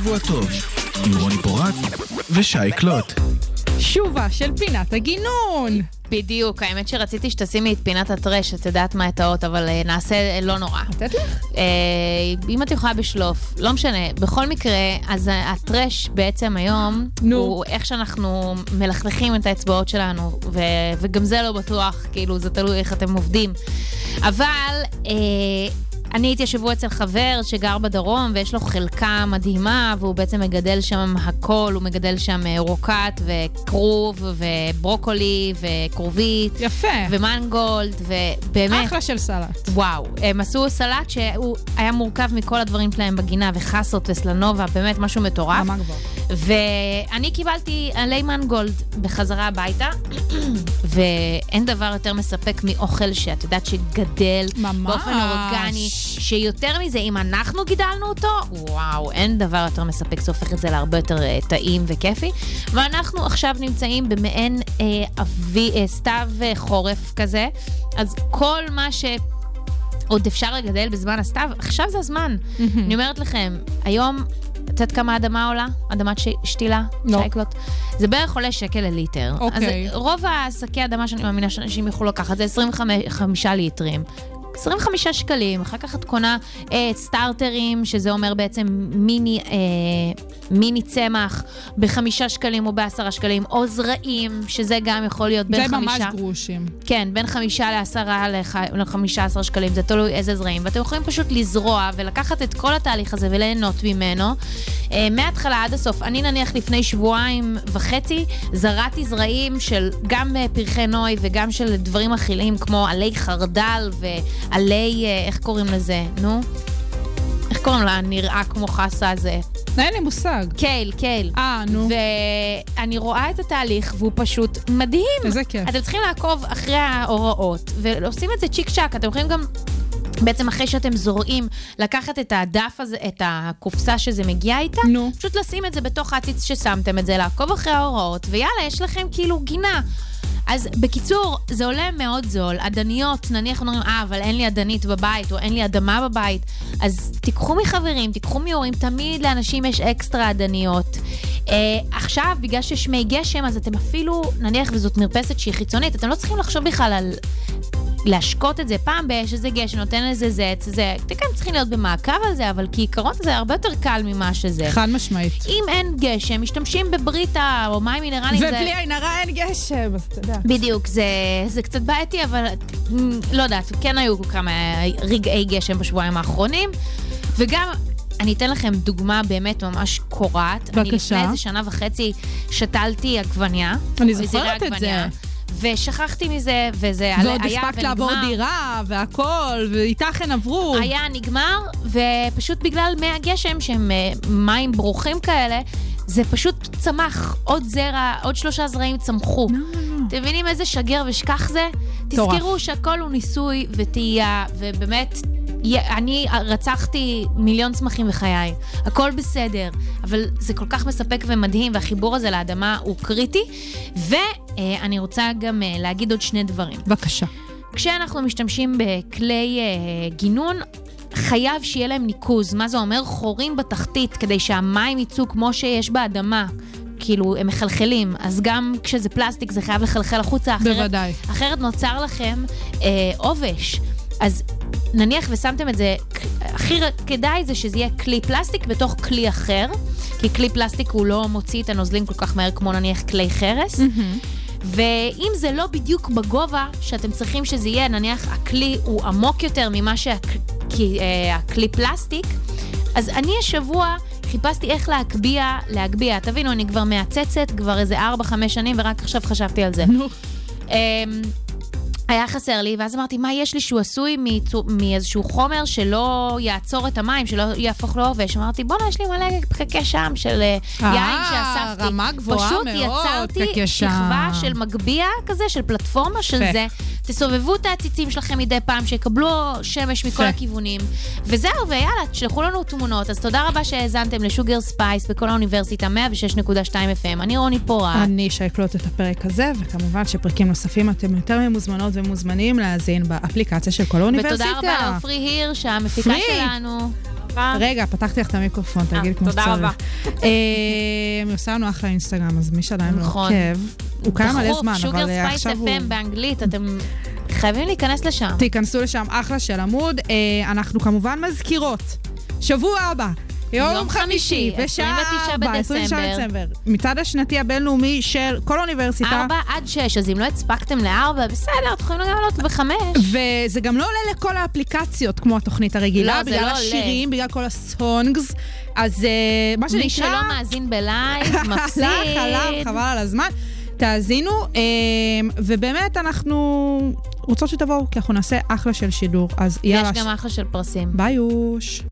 לשבוע טוב, עם רוני פורט ושי קלוט. שובה של פינת הגינון. בדיוק, האמת שרציתי שתשימי את פינת הטרש, את יודעת מה הטעות, אבל אה, נעשה, אה, לא נורא. לתת לך? אה, אם את יכולה בשלוף, לא משנה. בכל מקרה, אז הטרש בעצם היום, נו. הוא איך שאנחנו מלכלכים את האצבעות שלנו, ו- וגם זה לא בטוח, כאילו, זה תלוי איך אתם עובדים. אבל... אה, אני הייתי השבוע אצל חבר שגר בדרום ויש לו חלקה מדהימה והוא בעצם מגדל שם הכל, הוא מגדל שם אה, רוקט וכרוב וברוקולי וכרובית יפה. ומנגולד ובאמת... אחלה של סלט. וואו, הם עשו סלט שהוא היה מורכב מכל הדברים שלהם בגינה, וחסות וסלנובה, באמת משהו מטורף. רמה גבוהה. ואני קיבלתי עלי מנגולד בחזרה הביתה, ואין דבר יותר מספק מאוכל שאת יודעת שגדל ממש. באופן אורגני, שיותר מזה, אם אנחנו גידלנו אותו, וואו, אין דבר יותר מספק, זה הופך את זה להרבה יותר אה, טעים וכיפי. ואנחנו עכשיו נמצאים במעין אה, אבי, אה, סתיו אה, חורף כזה, אז כל מה ש... עוד אפשר לגדל בזמן הסתיו, עכשיו זה הזמן. אני אומרת לכם, היום, את יודעת כמה אדמה עולה? אדמת ש... שתילה? לא. שייקלוט? זה בערך עולה שקל לליטר. אוקיי. אז רוב השקי אדמה שאני מאמינה שאנשים יוכלו לקחת זה 25 ליטרים. 25 שקלים, אחר כך את קונה אה, סטארטרים, שזה אומר בעצם מיני, אה, מיני צמח בחמישה שקלים או בעשרה שקלים, או זרעים, שזה גם יכול להיות בין זה חמישה... ממש גרושים. כן, בין חמישה לעשרה לח- לחמישה עשר שקלים, זה תלוי איזה זרעים. ואתם יכולים פשוט לזרוע ולקחת את כל התהליך הזה וליהנות ממנו. אה, מההתחלה עד הסוף. אני נניח לפני שבועיים וחצי זרעתי זרעים של גם אה, פרחי נוי וגם של דברים אכילים כמו עלי חרדל ועלי, אה, איך קוראים לזה? נו? איך קוראים לה? נראה כמו חסה הזה. אין לי מושג. קייל, קייל. אה, נו. ואני רואה את התהליך, והוא פשוט מדהים. איזה כיף. אתם צריכים לעקוב אחרי ההוראות, ועושים את זה צ'יק צ'אק. אתם יכולים גם... בעצם אחרי שאתם זורעים, לקחת את הדף הזה, את הקופסה שזה מגיע איתה, נו. פשוט לשים את זה בתוך העציץ ששמתם את זה, לעקוב אחרי ההוראות, ויאללה, יש לכם כאילו גינה. אז בקיצור, זה עולה מאוד זול. אדניות, נניח אומרים, אה, אבל אין לי אדנית בבית, או אין לי אדמה בבית, אז תיקחו מחברים, תיקחו מהורים, תמיד לאנשים יש אקסטרה אדניות. אה, עכשיו, בגלל שיש מי גשם, אז אתם אפילו, נניח וזאת מרפסת שהיא חיצונית, אתם לא צריכים לחשוב בכלל על... להשקות את זה פעם באש, איזה גשם, נותן לזה זץ, זה, אתם כן צריכים להיות במעקב על זה, אבל כעיקרון זה הרבה יותר קל ממה שזה. חד משמעית. אם אין גשם, משתמשים בבריטה או מים מינרליים. זה- ובלי עין הרע אין גשם, אז אתה יודע. בדיוק, זה, זה קצת בעייתי, אבל לא יודעת, כן היו כמה רגעי גשם בשבועיים האחרונים. וגם, אני אתן לכם דוגמה באמת ממש קורעת. אני בבקשה. לפני איזה שנה וחצי שתלתי עגבניה. אני זוכרת את עגבניה, ושכחתי מזה, וזה ועוד היה הספקת לעבור ונגמר. דירה והכל, ואיתך הן עברו. היה נגמר, ופשוט בגלל מי הגשם, שהם אה, מים ברוכים כאלה, זה פשוט צמח. עוד זרע, עוד שלושה זרעים צמחו. אתם מבינים איזה שגר ושכח זה? תזכרו שהכל הוא ניסוי וטעייה, ובאמת, אני רצחתי מיליון צמחים בחיי. הכל בסדר, אבל זה כל כך מספק ומדהים, והחיבור הזה לאדמה הוא קריטי. ואני רוצה גם אה, להגיד עוד שני דברים. בבקשה. כשאנחנו משתמשים בכלי אה, גינון, חייב שיהיה להם ניקוז. מה זה אומר? חורים בתחתית, כדי שהמים יצאו כמו שיש באדמה. כאילו, הם מחלחלים, אז גם כשזה פלסטיק זה חייב לחלחל החוצה, אחרת, בוודאי. אחרת נוצר לכם אה, עובש. אז נניח ושמתם את זה, הכי כדאי זה שזה יהיה כלי פלסטיק בתוך כלי אחר, כי כלי פלסטיק הוא לא מוציא את הנוזלים כל כך מהר כמו נניח כלי חרס. ואם זה לא בדיוק בגובה שאתם צריכים שזה יהיה, נניח הכלי הוא עמוק יותר ממה שהכלי פלסטיק, אז אני השבוע חיפשתי איך להגביה, להגביה. תבינו, אני כבר מעצצת כבר איזה 4-5 שנים, ורק עכשיו חשבתי על זה. נו. היה חסר לי, ואז אמרתי, מה יש לי שהוא עשוי מאיזשהו חומר שלא יעצור את המים, שלא יהפוך לעובש? אמרתי, בואנה, יש לי מלא פקקי שם של אה, אה, יין שאספתי. רמה גבוהה פשוט מאוד, יצרתי פקקי שכבה שם. של מגביה כזה, של פלטפורמה של. זה. תסובבו את העציצים שלכם מדי פעם, שיקבלו שמש מכל יפה. הכיוונים. וזהו, ויאללה, תשלחו לנו תמונות. אז תודה רבה שהאזנתם ל Sugar Space בקול האוניברסיטה 106.2 FM. אני רוני פורט. אני שי קלוט את הפרק הזה, וכמובן שפרקים נוספים אתם יותר ממוזמנות ומוזמנים להאזין באפליקציה של קול האוניברסיטה. ותודה רבה לעופרי הירש, המפיקה פרי. שלנו. רגע, פתחתי לך את המיקרופון, תגיד כמו תודה שצריך. רבה. אה, היא עושה לנו אחלה אינסטגרם, אז מי שעדיין לא נכון. עוקב, הוא קיים מלא זמן, Sugar אבל אה, Space עכשיו הוא... FM באנגלית, אתם חייבים להיכנס לשם. תיכנסו לשם, אחלה של עמוד. אה, אנחנו כמובן מזכירות, שבוע הבא. יום, חמישי, בשעה 29 4, 29 בדצמבר. דצמבר. מצעד השנתי הבינלאומי של כל האוניברסיטה. ארבע עד שש, אז אם לא הספקתם לארבע, בסדר, אתם יכולים לעלות בחמש. וזה גם לא עולה לכל האפליקציות כמו התוכנית הרגילה, לא, בגלל לא עולה. השירים, בגלל כל הסונגס. אז אה, מה שנקרא... מי שלא מאזין בלייב, מפסיד. הלך עליו, חבל על הזמן. תאזינו, אה, ובאמת אנחנו רוצות שתבואו, כי אנחנו נעשה אחלה של שידור. אז יאללה, יש גם אחלה של פרסים. ביי יוש.